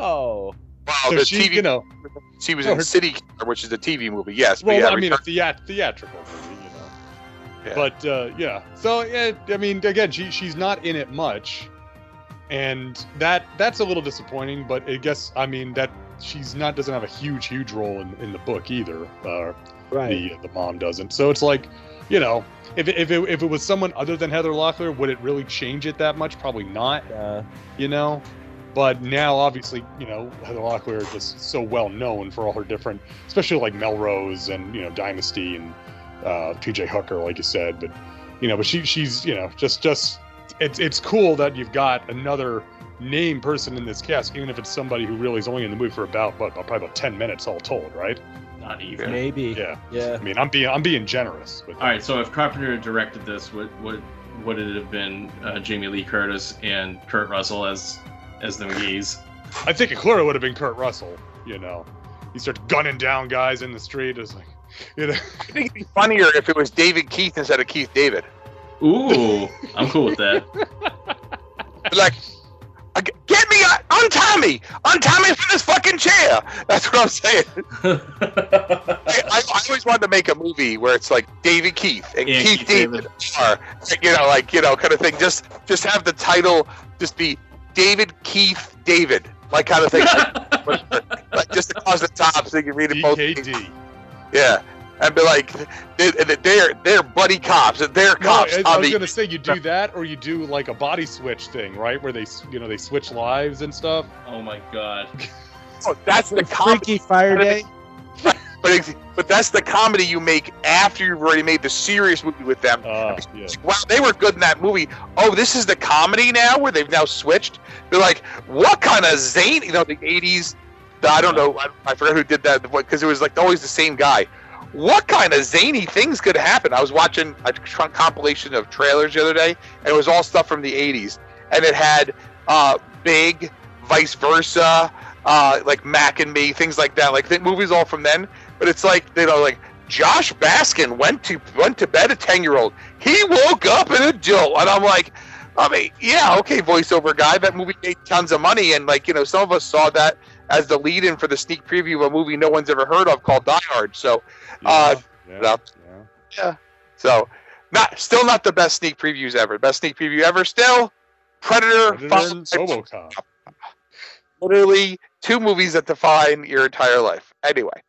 Oh, wow, so the she, TV. you know, she was no, in her- City Killer, which is the TV movie. Yes, but well, yeah, I mean, a theat- theatrical movie, you know. Yeah. But uh, yeah, so yeah, I mean, again, she she's not in it much, and that that's a little disappointing. But I guess I mean that she's not doesn't have a huge huge role in, in the book either. Uh, Right. the the mom doesn't. So it's like, you know, if it, if it, if it was someone other than Heather Locklear, would it really change it that much? Probably not. Uh, You know. But now, obviously, you know, Heather Locklear is just so well known for all her different, especially like Melrose and you know Dynasty and uh, T.J. Hooker, like you said. But you know, but she she's you know just just it's it's cool that you've got another name person in this cast, even if it's somebody who really is only in the movie for about what probably about ten minutes all told, right? Not even. maybe. Yeah. Yeah. I mean, I'm being I'm being generous. But All right, so if Carpenter directed this, would would would it have been uh, Jamie Lee Curtis and Kurt Russell as as the McGee's? I think it clearly would have been Kurt Russell. You know, he starts gunning down guys in the street. It's like, you know, I think it'd be funnier if it was David Keith instead of Keith David. Ooh, I'm cool with that. Like, get me, uh, untie me, untie me from this fucking chair. That's what I'm saying. I, I, I always wanted to make a movie where it's like David Keith and Yeah, Keith, Keith David, are, you know, like you know, kind of thing. Just, just have the title just be David Keith David, like kind of thing. like just across the top, so you can read it both. DKD. Yeah, and be like, they, they're they're buddy cops. They're No, cops I, I was the gonna say you do that, or you do like a body switch thing, right? Where they, you know, they switch lives and stuff. oh my god. Oh, that's the comedy. Freaky Fire Day. But but that's the comedy you make after you've already made the serious movie with them. Uh, yeah. Wow, they were good in that movie. Oh, this is the comedy now where they've now switched. They're like, what kind of zany? You know, the '80s. the- I don't know. I, I forgot who did that because it was like always the same guy. What kind of zany things could happen? I was watching a tr- compilation of trailers the other day, and it was all stuff from the '80s, and it had uh, Big, Vice Versa, uh, like Mac and Me, things like that. Like the movies all from then. But it's like you know, like Josh Baskin went to went to bed a ten year old. He woke up an adult, and I'm like, I mean, yeah, okay, voiceover guy. That movie made tons of money, and like you know, some of us saw that as the lead-in for the sneak preview of a movie no one's ever heard of called Die Hard. So, uh, yeah, yeah. yeah. so not still not the best sneak previews ever. Best sneak preview ever still. Predator, Predator and RoboCop. literally two movies that define your entire life. Anyway,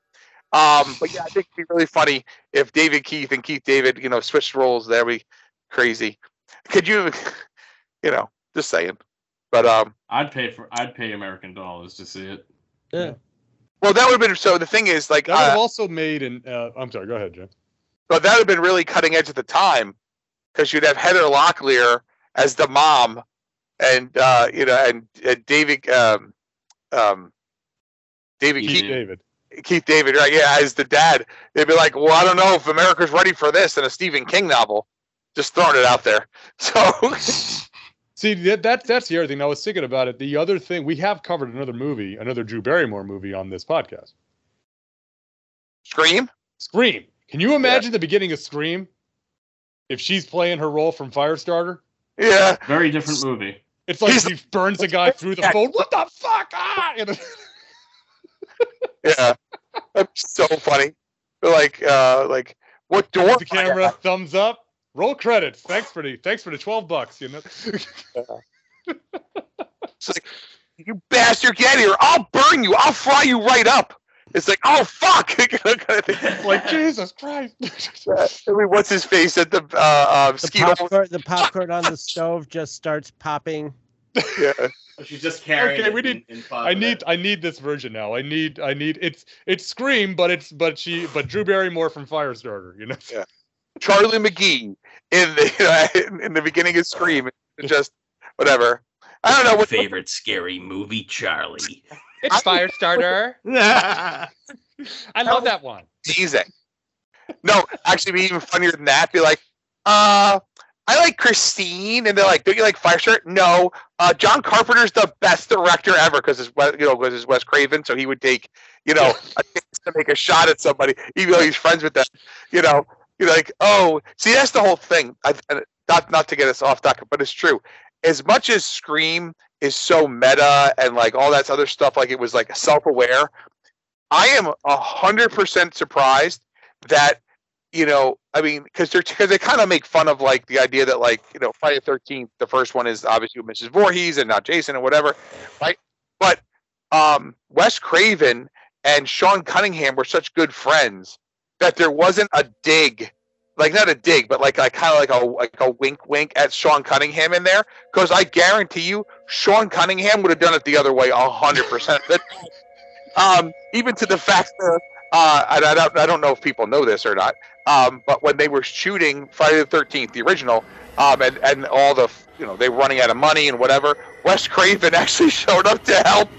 um, but yeah, I think it'd be really funny if David Keith and Keith David, you know, switched roles. That'd be crazy. Could you, you know, just saying. But um, I'd pay for I'd pay American dollars to see it. Yeah. well, that would have been so. The thing is, like, That would have uh, also made an. Uh, I'm sorry. Go ahead, Jim. but that would have been really cutting edge at the time, because you'd have Heather Locklear as the mom, and uh, you know, and, and David, um, um, David Keith Keith. Keith David. Keith David, right? Yeah, as the dad, they'd be like, "Well, I don't know if America's ready for this in a Stephen King novel." Just throwing it out there. So, See, that, that that's the other thing. I was thinking about it. The other thing we have covered another movie, another Drew Barrymore movie on this podcast. Scream. Scream. Can you imagine the beginning of Scream? If she's playing her role from Firestarter, Yeah, Very different movie. it's like He's- she burns a guy through the phone. What the fuck? Ah! Yeah, that's so funny. Like, uh, like what door? the camera, thumbs up, roll credits. Thanks for the thanks for the twelve bucks. You know. It's like, you bastard, get here! I'll burn you. I'll fry you right up. It's like, oh fuck! kind like Jesus Christ. I mean, what's his face at the uh, uh, The Skeet popcorn, the popcorn on the stove just starts popping. Yeah. She's just carrying. Okay, we in- need- in I need positive. I need this version now. I need I need it's it's Scream, but it's but she but Drew Barrymore from Firestarter. You know. Yeah. Charlie McGee in the in the beginning of Scream. Just whatever. I don't know what favorite scary movie, Charlie. It's Firestarter. I love that one. amazing. No, actually, be even funnier than that. Be like, uh, I like Christine, and they're like, don't you like Firestarter? No, uh, John Carpenter's the best director ever because it's Wes- you know because it's Wes Craven, so he would take you know a chance to make a shot at somebody, even though he's friends with them. You know, you're like, oh, see, that's the whole thing. I, not not to get us off topic, but it's true. As much as Scream is so meta and like all that other stuff, like it was like self-aware. I am a hundred percent surprised that you know, I mean, because they're because they kind of make fun of like the idea that like you know Friday the Thirteenth, the first one is obviously with Mrs. Voorhees and not Jason or whatever, right? But um, Wes Craven and Sean Cunningham were such good friends that there wasn't a dig, like not a dig, but like I kind of like a like a wink wink at Sean Cunningham in there, because I guarantee you, Sean Cunningham would have done it the other way hundred percent. Um, even to the fact that uh, I, I don't I don't know if people know this or not, um, but when they were shooting Friday the Thirteenth, the original, um, and and all the you know they were running out of money and whatever, Wes Craven actually showed up to help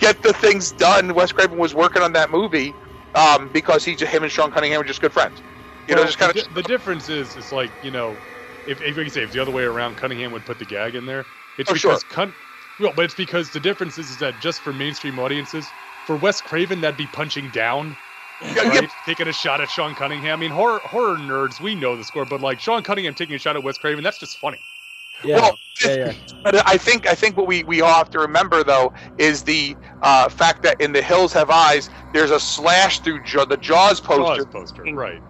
get the things done. Wes Craven was working on that movie um, because he, him and Sean Cunningham were just good friends. You know, just kind the, of. the difference is, it's like you know, if if can say if the other way around, Cunningham would put the gag in there. It's Oh, sure. because Cun- well, but it's because the difference is, is that just for mainstream audiences, for Wes Craven, that'd be punching down, Yeah, yeah, taking a shot at Sean Cunningham. I mean, horror horror nerds, we know the score, but like Sean Cunningham taking a shot at Wes Craven, that's just funny. Yeah, Well, yeah, yeah. But I think I think what we, we all have to remember though is the uh, fact that in The Hills Have Eyes, there's a slash through Jaw- the Jaws poster Jaws poster, right?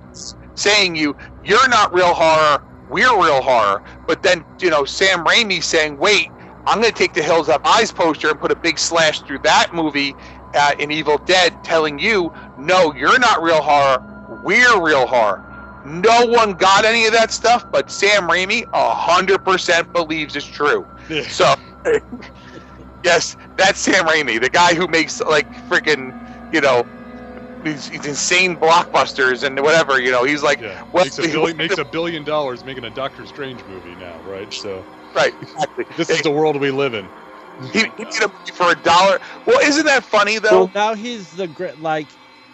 saying you you're not real horror, we're real horror. But then you know Sam Raimi saying, wait, I'm going to take the Hills Have Eyes poster and put a big slash through that movie uh, in Evil Dead, telling you, no, you're not real horror, we're real horror. No one got any of that stuff, but Sam Raimi a hundred percent believes it's true. Yeah. So, yes, that's Sam Raimi, the guy who makes like freaking, you know, these, these insane blockbusters and whatever. You know, he's like, Yeah, makes a billion makes a billion dollars making a Doctor Strange movie now, right? So right, exactly. this is the world we live in. He, he made a movie for a dollar. Well, isn't that funny though? Well, now he's the great like,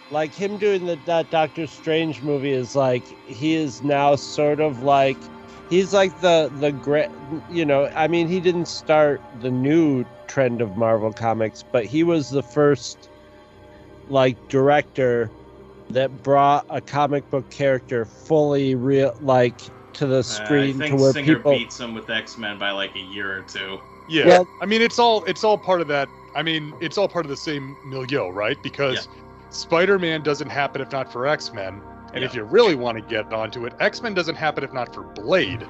like him doing the that Doctor Strange movie is like he is now sort of like he's like the the great you know I mean he didn't start the new trend of Marvel comics but he was the first like director that brought a comic book character fully real like to the Uh, I screen to think where Singer people beats him with X Men by like a year or two. Yeah, Well- I mean it's all it's all part of that. I mean it's all part of the same milieu, right? Because Spider-Man doesn't happen if not for X-Men, and if you really want to get onto it, X-Men doesn't happen if not for Blade.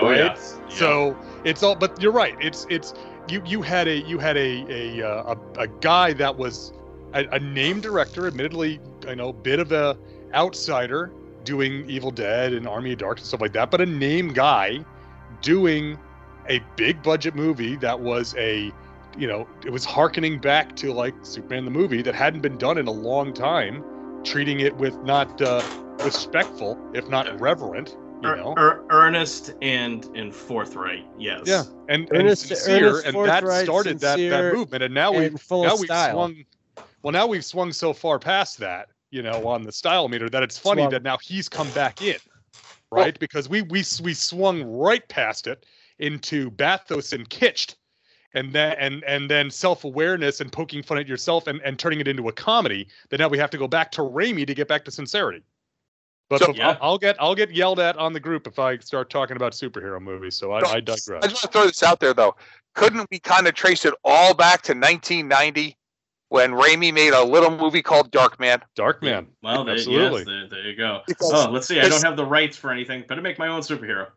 Oh Right? yes. Yeah. So it's all, but you're right. It's it's you you had a you had a a uh, a, a guy that was a, a name director, admittedly, I know, bit of a outsider doing Evil Dead and Army of Darkness and stuff like that, but a name guy doing a big budget movie that was a you know it was harkening back to like Superman the movie that hadn't been done in a long time, treating it with not uh, respectful, if not reverent. You Er- know, er- earnest and and forthright. Yes. Yeah, and, and Earnest- sincere, earnest, and that started that, that movement. And now we've and full now we've style. swung. Well, now we've swung so far past that, you know, on the style meter that it's funny Swung. that now he's come back in, right? because we we we swung right past it into bathos and kitsched, and then and and then self awareness and poking fun at yourself and and turning it into a comedy. That now we have to go back to Raimi to get back to sincerity. But So- Yeah. I'll get I'll get yelled at on the group if I start talking about superhero movies. So I, No, I digress. I just want to throw this out there though. Couldn't we kind of trace it all back to 1990 when Raimi made a little movie called Darkman? Dark Man. Well, there, Absolutely. yes, there, there you go. Because Oh, let's see. I don't have the rights for anything. Better make my own superhero.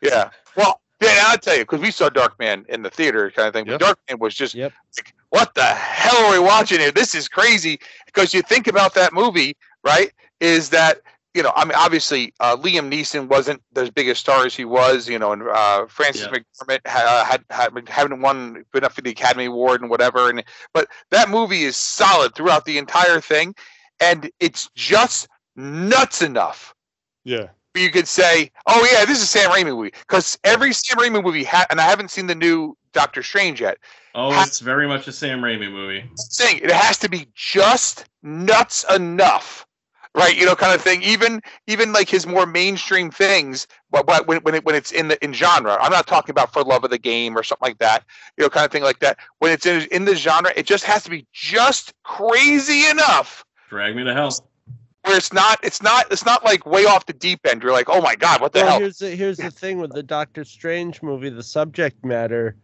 Yeah. Well, yeah, I'll tell you because we saw Darkman in the theater, kind of thing. But Darkman was just Yep. like, what the hell are we watching here? This is crazy. Because you think about that movie, right? Is that you know, I mean, obviously, uh, Liam Neeson wasn't as big a star as he was, you know, and uh, Frances Yeah. McDermott ha- had, had hadn't won been up for the Academy Award and whatever. And but that movie is solid throughout the entire thing, and it's just nuts enough Yeah. You could say, "Oh yeah, this is a Sam Raimi movie," because every Sam Raimi movie, ha- and I haven't seen the new Doctor Strange yet. Oh, Ha- it's very much a Sam Raimi movie. Saying it has to be just nuts enough, right? You know, kind of thing. Even even like his more mainstream things, but, but when when, it, when it's in the in genre, I'm not talking about for love of the game or something like that. You know, kind of thing like that. When it's in in the genre, it just has to be just crazy enough Drag me to hell. Where it's not it's not it's not like way off the deep end. You're like, oh my god, what the well, hell? here's the here's the thing with the Doctor Strange movie. The subject matter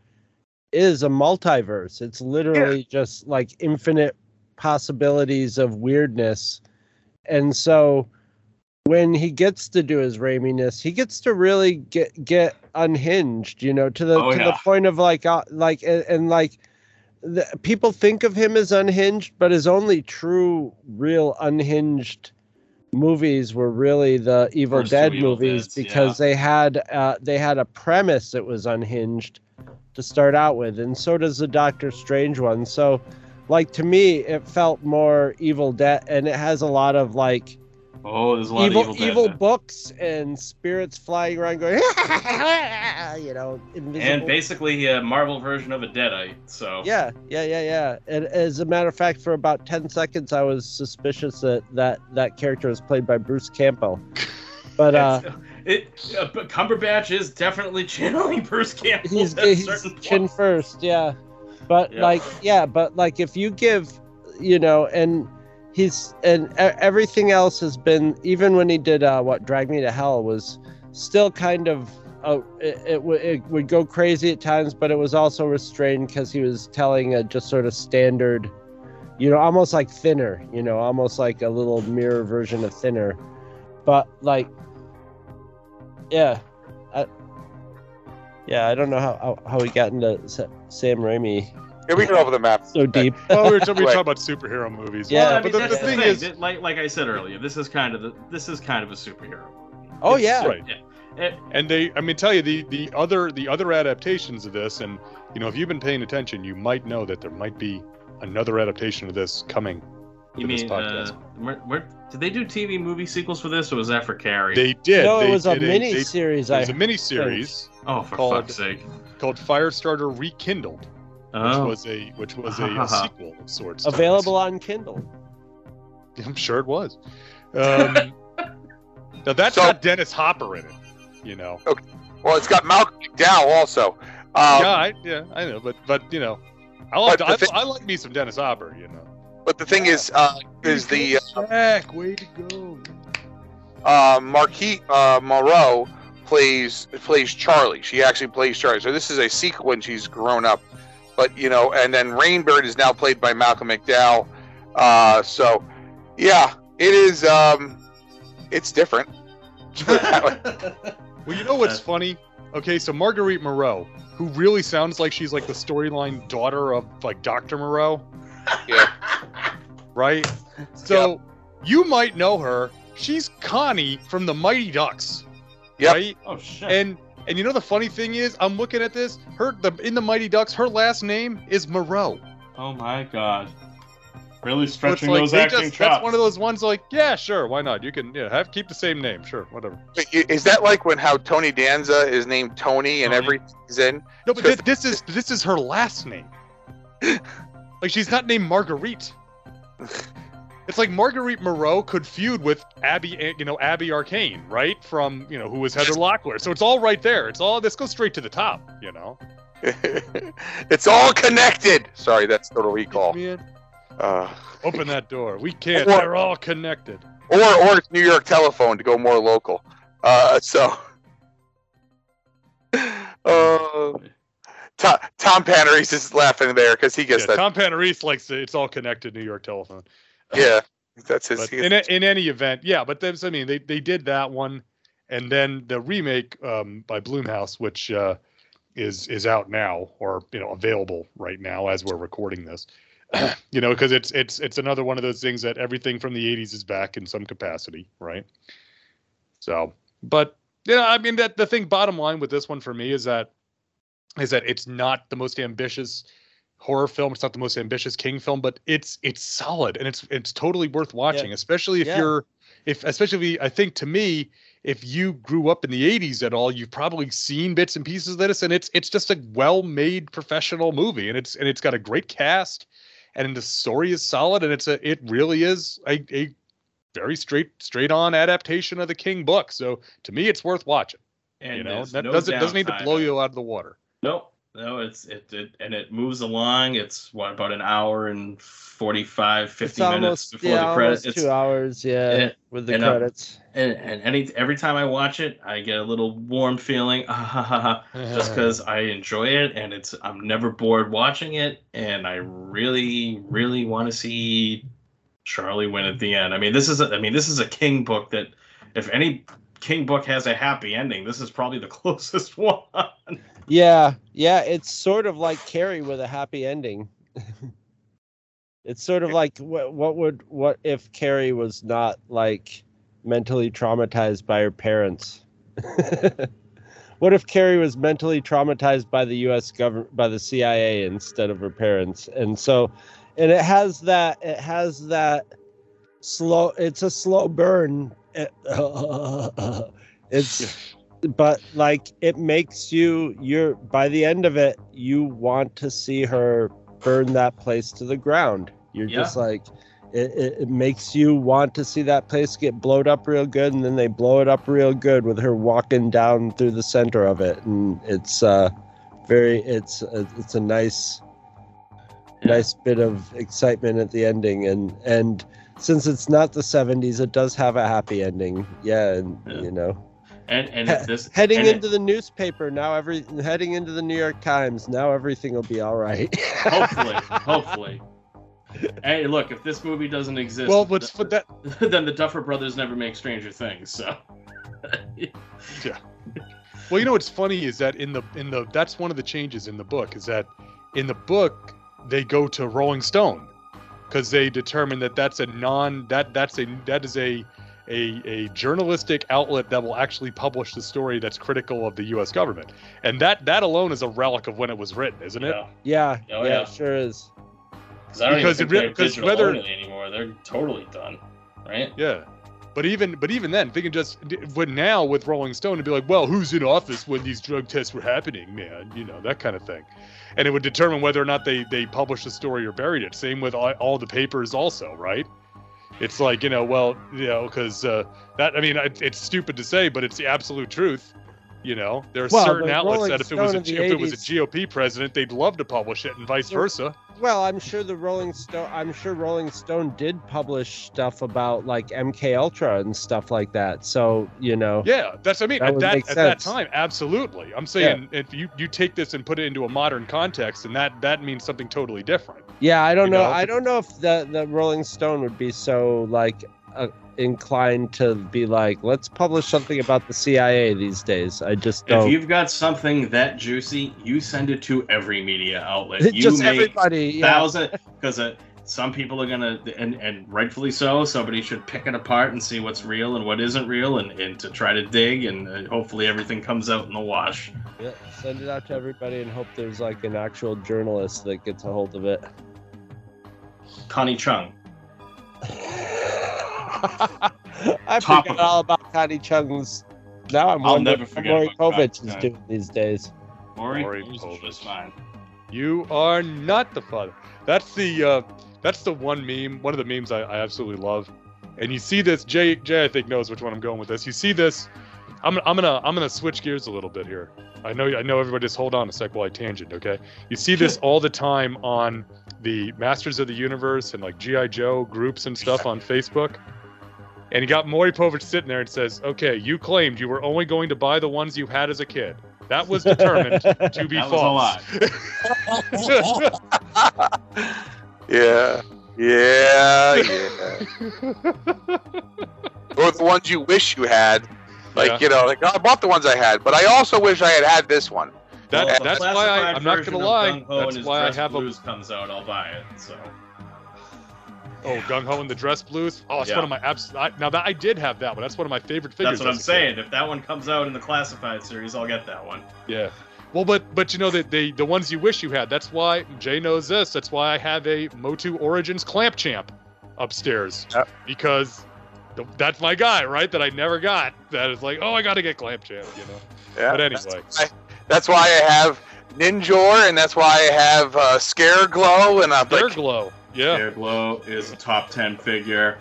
is a multiverse. It's literally just like infinite possibilities of weirdness, and so when he gets to do his Raiminess, he gets to really get get unhinged, you know, to the Oh, to the point of like uh, like and, and like the, people think of him as unhinged, but his only true real unhinged movies were really the Evil First Dead Evil movies Deads, because they had uh, they had a premise that was unhinged to start out with, and so does the Doctor Strange one. So, like to me, it felt more Evil Dead, and it has a lot of like Oh, there's a lot evil of evil, evil books and spirits flying around going, you know, invisible. and basically a Marvel version of a Deadite. So Yeah, yeah, yeah, yeah. And as a matter of fact, for about ten seconds, I was suspicious that that that character was played by Bruce Campbell. But uh, it, uh, but Cumberbatch is definitely channeling Bruce Campbell he's at he's certain chin first, yeah. But Yeah. like, yeah, but like if you give, you know, and he's and everything else has been even when he did uh, what Drag Me to Hell was still kind of. Oh, it, it, w- it would go crazy at times, but it was also restrained because he was telling a just sort of standard, you know, almost like thinner, you know, almost like a little mirror version of thinner. But like, yeah, I, yeah, I don't know how how, how we got into Sam Raimi Here we go over the map. so deep. Well, we were, we were Right. talking about superhero movies. Yeah, Well, I but the, the thing thing. is, That- like like I said earlier, this is kind of the this is kind of a superhero. Movie. Oh It's- yeah, Right. Eh, and they, I mean, tell you the the other the other adaptations of this, and you know, if you've been paying attention, you might know that there might be another adaptation of this coming. You for this mean uh, podcast. where, where, did they do TV movie sequels for this, or was that for Carrie? They did. no, they it was a did mini they- series. It was a mini series oh, for called- fuck's sake! called Firestarter Rekindled, which Oh, was a which was a, a sequel of sorts. available on Kindle. I'm sure it was. Um, now that's So- got Dennis Hopper in it. You know. Okay. Well, it's got Malcolm McDowell also. Um, yeah, I, yeah, I know, but but you know, I like I, thing- I like me some Dennis Hopper. You know. But the thing is, uh, is the Jack, way to go. uh, Marguerite uh, Moreau plays plays Charlie. She actually plays Charlie. So this is a sequel when she's grown up. But you know, and then Rainbird is now played by Malcolm McDowell. Uh, so yeah, it is. Um, it's different. Put it that way. Well, you know what's funny? Okay, so Marguerite Moreau, who really sounds like she's like the storyline daughter of like Dr. Moreau, yeah. right? So you might know her. She's Connie from the Mighty Ducks, Yep. right? oh shit! And and you know the funny thing is, I'm looking at this. Her the in the Mighty Ducks, her last name is Moreau. oh my god! Really stretching like those acting just, chops. that's one of those ones like, yeah, sure, why not? You can yeah, have keep the same name, sure, whatever. Wait, Is that like when how Tony Danza is named Tony and Tony. everything's in? No, but thi- this is this is her last name. like she's not named Marguerite. It's like Marguerite Moreau could feud with Abby, eh, you know, Abby Arcane, right? From you know who was Heather Locklear. So it's all right there. It's all this goes straight to the top, you know. it's all connected. Sorry, that's Total Recall. Uh, open that door. We can't. Or- They're all connected. or or it's New York Telephone to go more local. Uh, so. Uh, Tom, Tom Paneris is laughing there because he gets Yeah, that. Tom Paneris likes the, it's all connected New York Telephone. Yeah, that's his. In, a- in any event, yeah. But there's, I mean, they, they did that one, and then the remake um, by Blumhouse, which uh, is is out now or you know available right now as we're recording this. you know, because it's it's it's another one of those things that everything from the '80s is back in some capacity, right? So, but yeah, I mean that the thing. Bottom line with this one for me is that is that it's not the most ambitious horror film. It's not the most ambitious King film, but it's it's solid and it's it's totally worth watching, especially if Yeah. you're if especially I think to me if you grew up in the 80s at all, you've probably seen bits and pieces of this and it's it's just a well-made professional movie and it's and it's got a great cast and the story is solid and it's a it really is a, a very straight straight on adaptation of the King book. So to me it's worth watching. and you know, there's that no doesn't doesn't need to blow you out of the water. Nope. No, it's it, it and it moves along. It's what about an hour and 45, 50 it's minutes almost before yeah, the credits. almost two hours. Yeah, and- with the and, uh, credits. and, and any every time I watch it, I get a little warm feeling, ah, just because I enjoy it and it's I'm never bored watching it, and I really, really want to see Charlie win at the end. I mean, this is a, I mean, this is a King book that if any King book has a happy ending, this is probably the closest one. Yeah, yeah, it's sort of like Carrie with a happy ending. it's sort of like what what would what if Carrie was not like mentally traumatized by her parents? what if Carrie was mentally traumatized by the U.S. government by the CIA instead of her parents? And so, and it has that it has that slow. It's a slow burn. it's but like it makes you you're by the end of it you want to see her burn that place to the ground. You're Yeah. just like it, it, it makes you want to see that place get blowed up real good and then they blow it up real good with her walking down through the center of it. And it's uh very it's it's a nice nice bit of excitement at the ending. And and since it's not the 70s it does have a happy ending. Yeah and Yeah. you know And and He- this heading and it- into the newspaper now every heading into the new york times now everything will be all right hopefully, hopefully. Hey, look, if this movie doesn't exist, Well, but, for that? then the Duffer Brothers never make Stranger Things. So, yeah. Well, you know what's funny is that in the in the that's one of the changes in the book is that in the book they go to Rolling Stone because they determine that that's a non that that's a that is a a, a journalistic outlet that will actually publish the story that's critical of the U.S. government, and that that alone is a relic of when it was written, isn't it? yeah, yeah Oh, yeah, yeah. it sure is because I don't Because even it think re- they're digital whether- anymore. They're totally done, right? Yeah. But even but even then, thinking just but now with Rolling Stone to be like, well, who's in office when these drug tests were happening, man? You know that kind of thing, and it would determine whether or not they they published the story or buried it. Same with all, all the papers, also, right? It's like you know, well, you know, because uh, that I mean, it, it's stupid to say, but it's the absolute truth. You know, there are Well, certain outlets that if it was a, if it was a GOP president, they'd love to publish it, and vice versa. Well i'm sure the rolling stone i'm sure rolling stone did publish stuff about like mk ultra and stuff like that so you know Yeah, that's what I mean. That at that at that time, absolutely. I'm saying if you you take this and put it into a modern context, and that that means something totally different. Yeah, I don't You know. know, I don't know if the the Rolling Stone would be so like uh, inclined to be like, let's publish something about the CIA these days. I just If don't. you've got something that juicy, you send it to every media outlet. You just everybody. Thousand because uh, some people are gonna and and rightfully so. Somebody should pick it apart and see what's real and what isn't real, and, and to try to dig and uh, hopefully everything comes out in the wash. Yeah, send it out to everybody and hope there's like an actual journalist that gets a hold of it. Connie Chung. I Top forget all about Connie Chung's. Now I'm I'll wondering never what forget Maury Povich is doing these days. Maury, Maury Maury's Povich. fine. You are not the father. That's the uh, that's the one meme. One of the memes I, I absolutely love. And you see this. Jay Jay I think knows which one I'm going with this. You see this. I'm I'm gonna I'm gonna switch gears a little bit here. I know I know everybody. Just hold on a sec while I tangent. Okay. You see this all the time on the Masters of the Universe and like GI Joe groups and stuff on Facebook. And he got Maury Povich sitting there and says, "Okay, you claimed you were only going to buy the ones you had as a kid. That was determined to be That was a false." Yeah. Yeah. Yeah. or the ones you wish you had. Like, Yeah. you know, like, oh, I bought the ones I had, but I also wish I had had this one. That, Well, that's why I, I'm not gonna of lie. Gung Ho That's and his why I Dress have a Blues comes out, I'll buy it. So oh gung ho in the dress blues. Oh, it's Yeah. one of my abs. I, now that I did have that one. That's one of my favorite figures. that's what I'm as a kid. saying. If that one comes out in the classified series, I'll get that one. Yeah. Well, but but you know the, the the ones you wish you had. That's why Jay knows this. That's why I have a Motu Origins Clamp Champ upstairs Yep. because th- that's my guy, right? That I never got. That is like, oh, I got to get Clamp Champ. You know. Yeah. But anyway, That's why I have Ninjor, and that's why I have uh, Scare Glow, and I'm Their like, glow. Yeah. Air Glow is a top ten figure.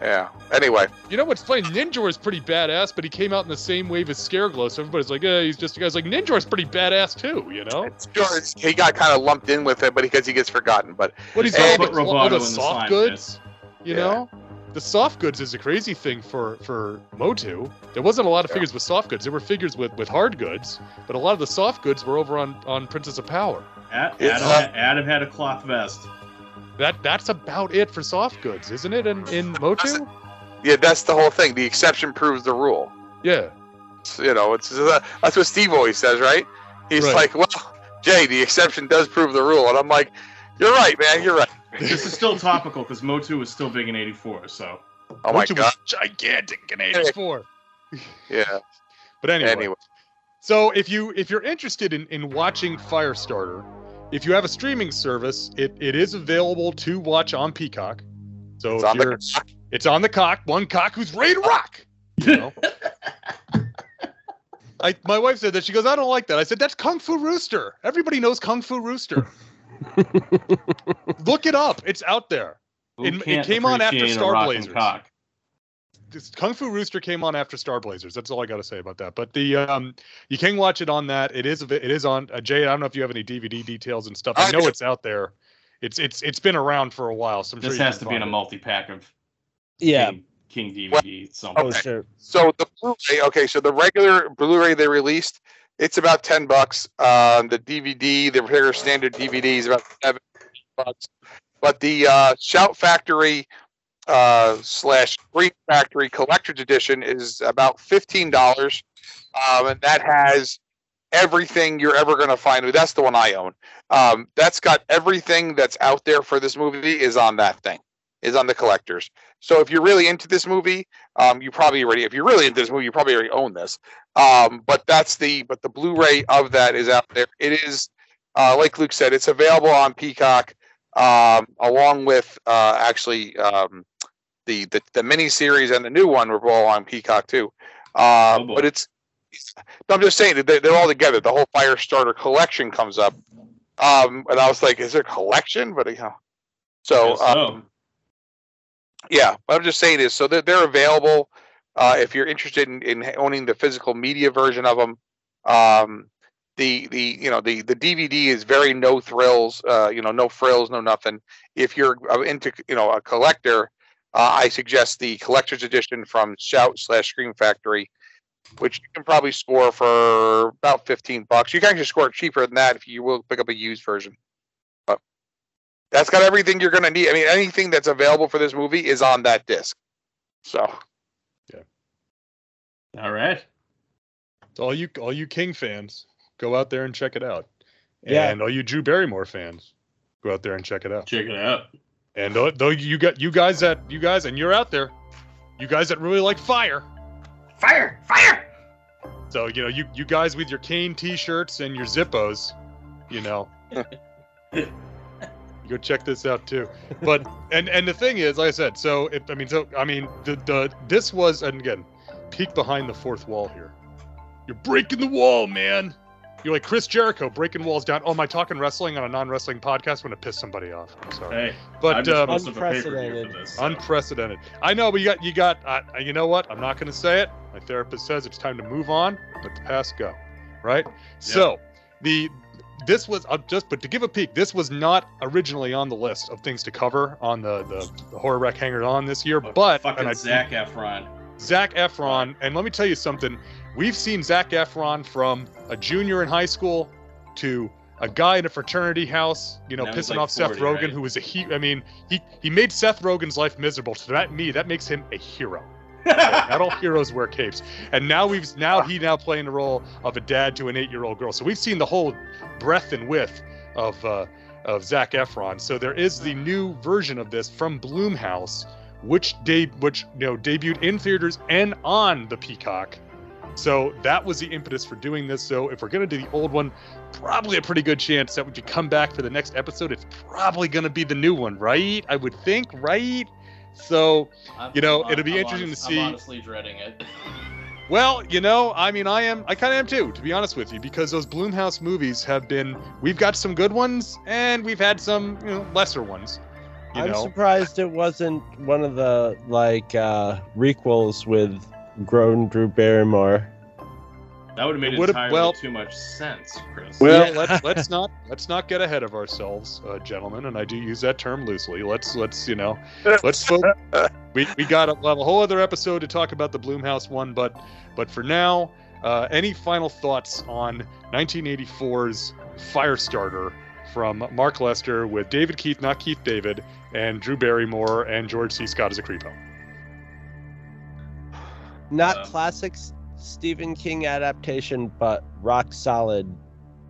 yeah. Anyway, You know what's funny? Ninjor is pretty badass, but he came out in the same wave as Scareglow, so everybody's like, "Yeah, he's just a guy's like Ninjor's pretty badass too." You know. sure, it's- he got kind of lumped in with it, but because he gets forgotten. But What he's Hey, all put the, all Roboto the the soft goods, you Yeah. know. The soft goods is a crazy thing for for Motu. There wasn't a lot of Yeah. figures with soft goods. There were figures with with hard goods, but a lot of the soft goods were over on on Princess of Power. A- Adam, not- Adam had a cloth vest. That that's about it for soft goods, isn't it? In in Motu. Yeah, that's the whole thing. The exception proves the rule. Yeah. So, you know, it's uh, that's what Steve always says, right? He's Right. like, well, Jay, the exception does prove the rule, and I'm like, you're right, man, you're right. This is still topical because Motu was still big in '84. So Oh my Motu god, was gigantic in '84. yeah. But anyway, Anyway, So if you if you're interested in, in watching Firestarter, if you have a streaming service, it, it is available to watch on Peacock. So it's on you're, the it's on the cock, one cock who's ready to rock. You know? I, my wife said that she goes, I don't like that. I said that's Kung Fu Rooster. Everybody knows Kung Fu Rooster. Look it up. It's out there. It- it came on after appreciate Star Blazers. Cock? this Kung Fu Rooster came on after Star Blazers. That's all I got to say about that. But the um, you can watch it on that. It is it is on uh, Jay. I don't know if you have any DVD details and stuff. I I know it's out there. It's it's it's been around for a while. So I'm This sure has to be in a multi-pack of Yeah. King, King DVD. something. Oh, Okay. sure. So the Blu-ray, okay, so the regular Blu-ray they released, it's about ten bucks. Um, the DVD, the regular standard DVD is about seven bucks. But the uh, Shout Factory uh, slash Scream Factory Collector's Edition is about fifteen dollars, um, and that has everything you're ever going to find. That's the one I own. Um, that's got everything that's out there for this movie is on that thing, is on the collectors. So if you're really into this movie, um, you probably already, if you're really into this movie, you probably already own this. Um, but that's the, but the Blu-ray of that is out there. It is, uh, like Luke said, it's available on Peacock, um, along with uh, actually um, the the the mini series and the new one were all on Peacock too. Uh, Oh, but it's, I'm just saying that they're, all together. The whole Firestarter collection comes up, um, and I was like, is there a collection? But you know, so. Guess so. Yeah, what I'm just saying is, so they're, they're available uh, if you're interested in, in owning the physical media version of them. Um, the the you know the the DVD is very no thrills, uh, you know, no frills, no nothing. If you're uh, into you know a collector, uh, I suggest the collector's edition from Shout slash Scream Factory, which you can probably score for about 15 bucks. You can actually score it cheaper than that if you will pick up a used version. But that's got everything you're gonna need. I mean, anything that's available for this movie is on that disc. So yeah. All right. So all you all you King fans, go out there and check it out. Yeah. And all you Drew Barrymore fans, go out there and check it out. Check it out. And though, though you got you guys that you guys and you're out there, you guys that really like fire. Fire! Fire! So you know you you guys with your cane T-shirts and your Zippos, you know, go check this out too. But and and the thing is, like I said, so it, I mean, so I mean, the the this was and again, peek behind the fourth wall here. You're breaking the wall, man. You're like Chris Jericho breaking walls down. Oh, am I talking wrestling on a non-wrestling podcast? I'm gonna piss somebody off. I'm sorry, Hey, I'm but um, supposed to have a pay-per-view unprecedented. this. so. unprecedented. I know, but you got you got. Uh, you know what? I'm not going to say it. My therapist says it's time to move on, let the past go. Right. So the this was uh, just, but to give a peek, this was not originally on the list of things to cover on the the, the horror rec hanger on this year. But fucking and I, Zac Efron. Zac Efron, and let me tell you something. We've seen Zac Efron from a junior in high school to a guy in a fraternity house, you know, pissing like off Seth 40, Rogen, right? who was a he. I mean, he he made Seth Rogen's life miserable. To that me, that makes him a hero. Not all heroes wear capes. And now we've now he now playing the role of a dad to an eight-year-old girl. So we've seen the whole breadth and width of uh, of Zac Efron. So there is the new version of this from Blumhouse, which de- which you know debuted in theaters and on the Peacock. So that was the impetus for doing this. So if we're gonna do the old one, probably a pretty good chance that when you come back for the next episode, it's probably gonna be the new one, right? I would think, right? So I'm- You know, I'm- it'll be I'm interesting honest- to see- I'm honestly dreading it. Well, you know, I mean, I am, I kind of am too, to be honest with you, because those Blumhouse movies have been, we've got some good ones, and we've had some, you know, lesser ones. You I'm know, surprised it wasn't one of the like uh requels with grown Drew Barrymore. That would have made It would've- entirely well- too much sense, Chris. well, Yeah. let's let's not let's not get ahead of ourselves, uh, gentlemen, and I do use that term loosely. Let's let's you know, let's fo- we we got a, we'll have a whole other episode to talk about the Blumhouse one, but but for now, uh, any final thoughts on 1984's Firestarter from Mark Lester with David Keith, not Keith David, and Drew Barrymore and George C. Scott as a creepo? Not Um, classic Stephen King adaptation, but rock solid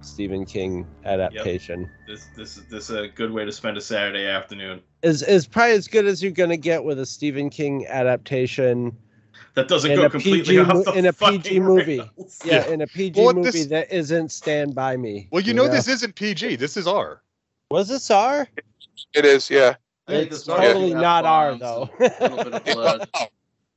Stephen King adaptation. This this is this is a good way to spend a Saturday afternoon. Is is probably as good as you're gonna get with a Stephen King adaptation. That doesn't In go completely PG off the in a PG movie. rails. Yeah, in a PG Well, movie this- that isn't Stand By Me. Well, you know this isn't PG. This is R. Was this R? It is, yeah. It's this totally has not R F-bombs though. and A little bit of blood.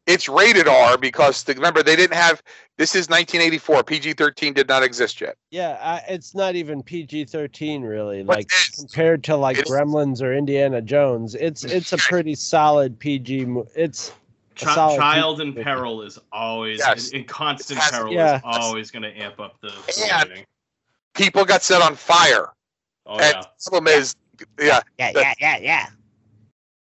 It's rated R because the, remember they didn't have. This is 1984. PG-13 did not exist yet. yeah, I, it's not even PG-13 really. But Like it is. compared to like It's- Gremlins or Indiana Jones, it's it's a pretty solid PG. Mo- it's a Chi- solid child PG in peril is always Yes. in, in constant has- peril Yeah. is always going to amp up the, the And- People got set on fire. Oh and yeah. the problem is, yeah. Yeah, yeah, yeah, yeah.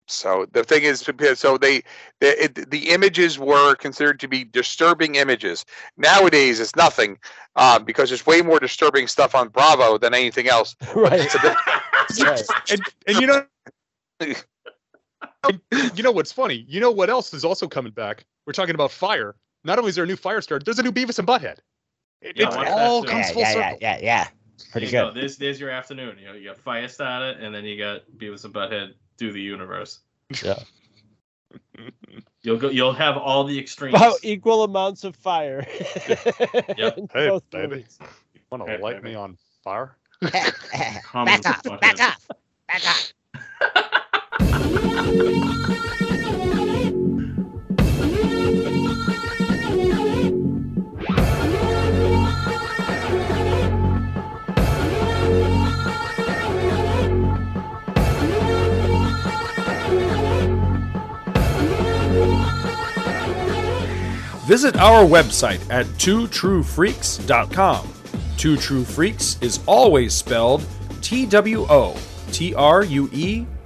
So the thing is, so they the, it, the images were considered to be disturbing images. Nowadays, it's nothing um, because there's way more disturbing stuff on Bravo than anything else. right. Right. And and you know, you know what's funny? You know what else is also coming back? We're talking about fire. Not only is there a new fire Firestar, there's a new Beavis and Butthead. It, Yeah, it all that comes Yeah, full yeah, circle. yeah, yeah, yeah. Pretty There you good. go. There's there's your afternoon. You know, you got Firestarter, and then you got Beavis and Butthead do the universe. Yeah. You'll go. You'll have all the extremes. About equal amounts of fire. Yep. in Hey, both baby. movies. Want Hey, to light baby. me on fire? Back off, back off, back off. Visit our website at twotruefreaks.com. Two True Freaks is always spelled T W O T R U E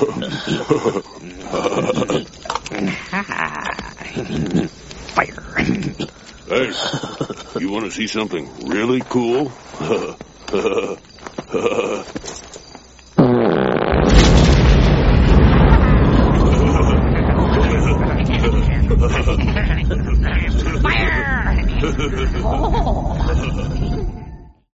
Hey, you want to see something really cool?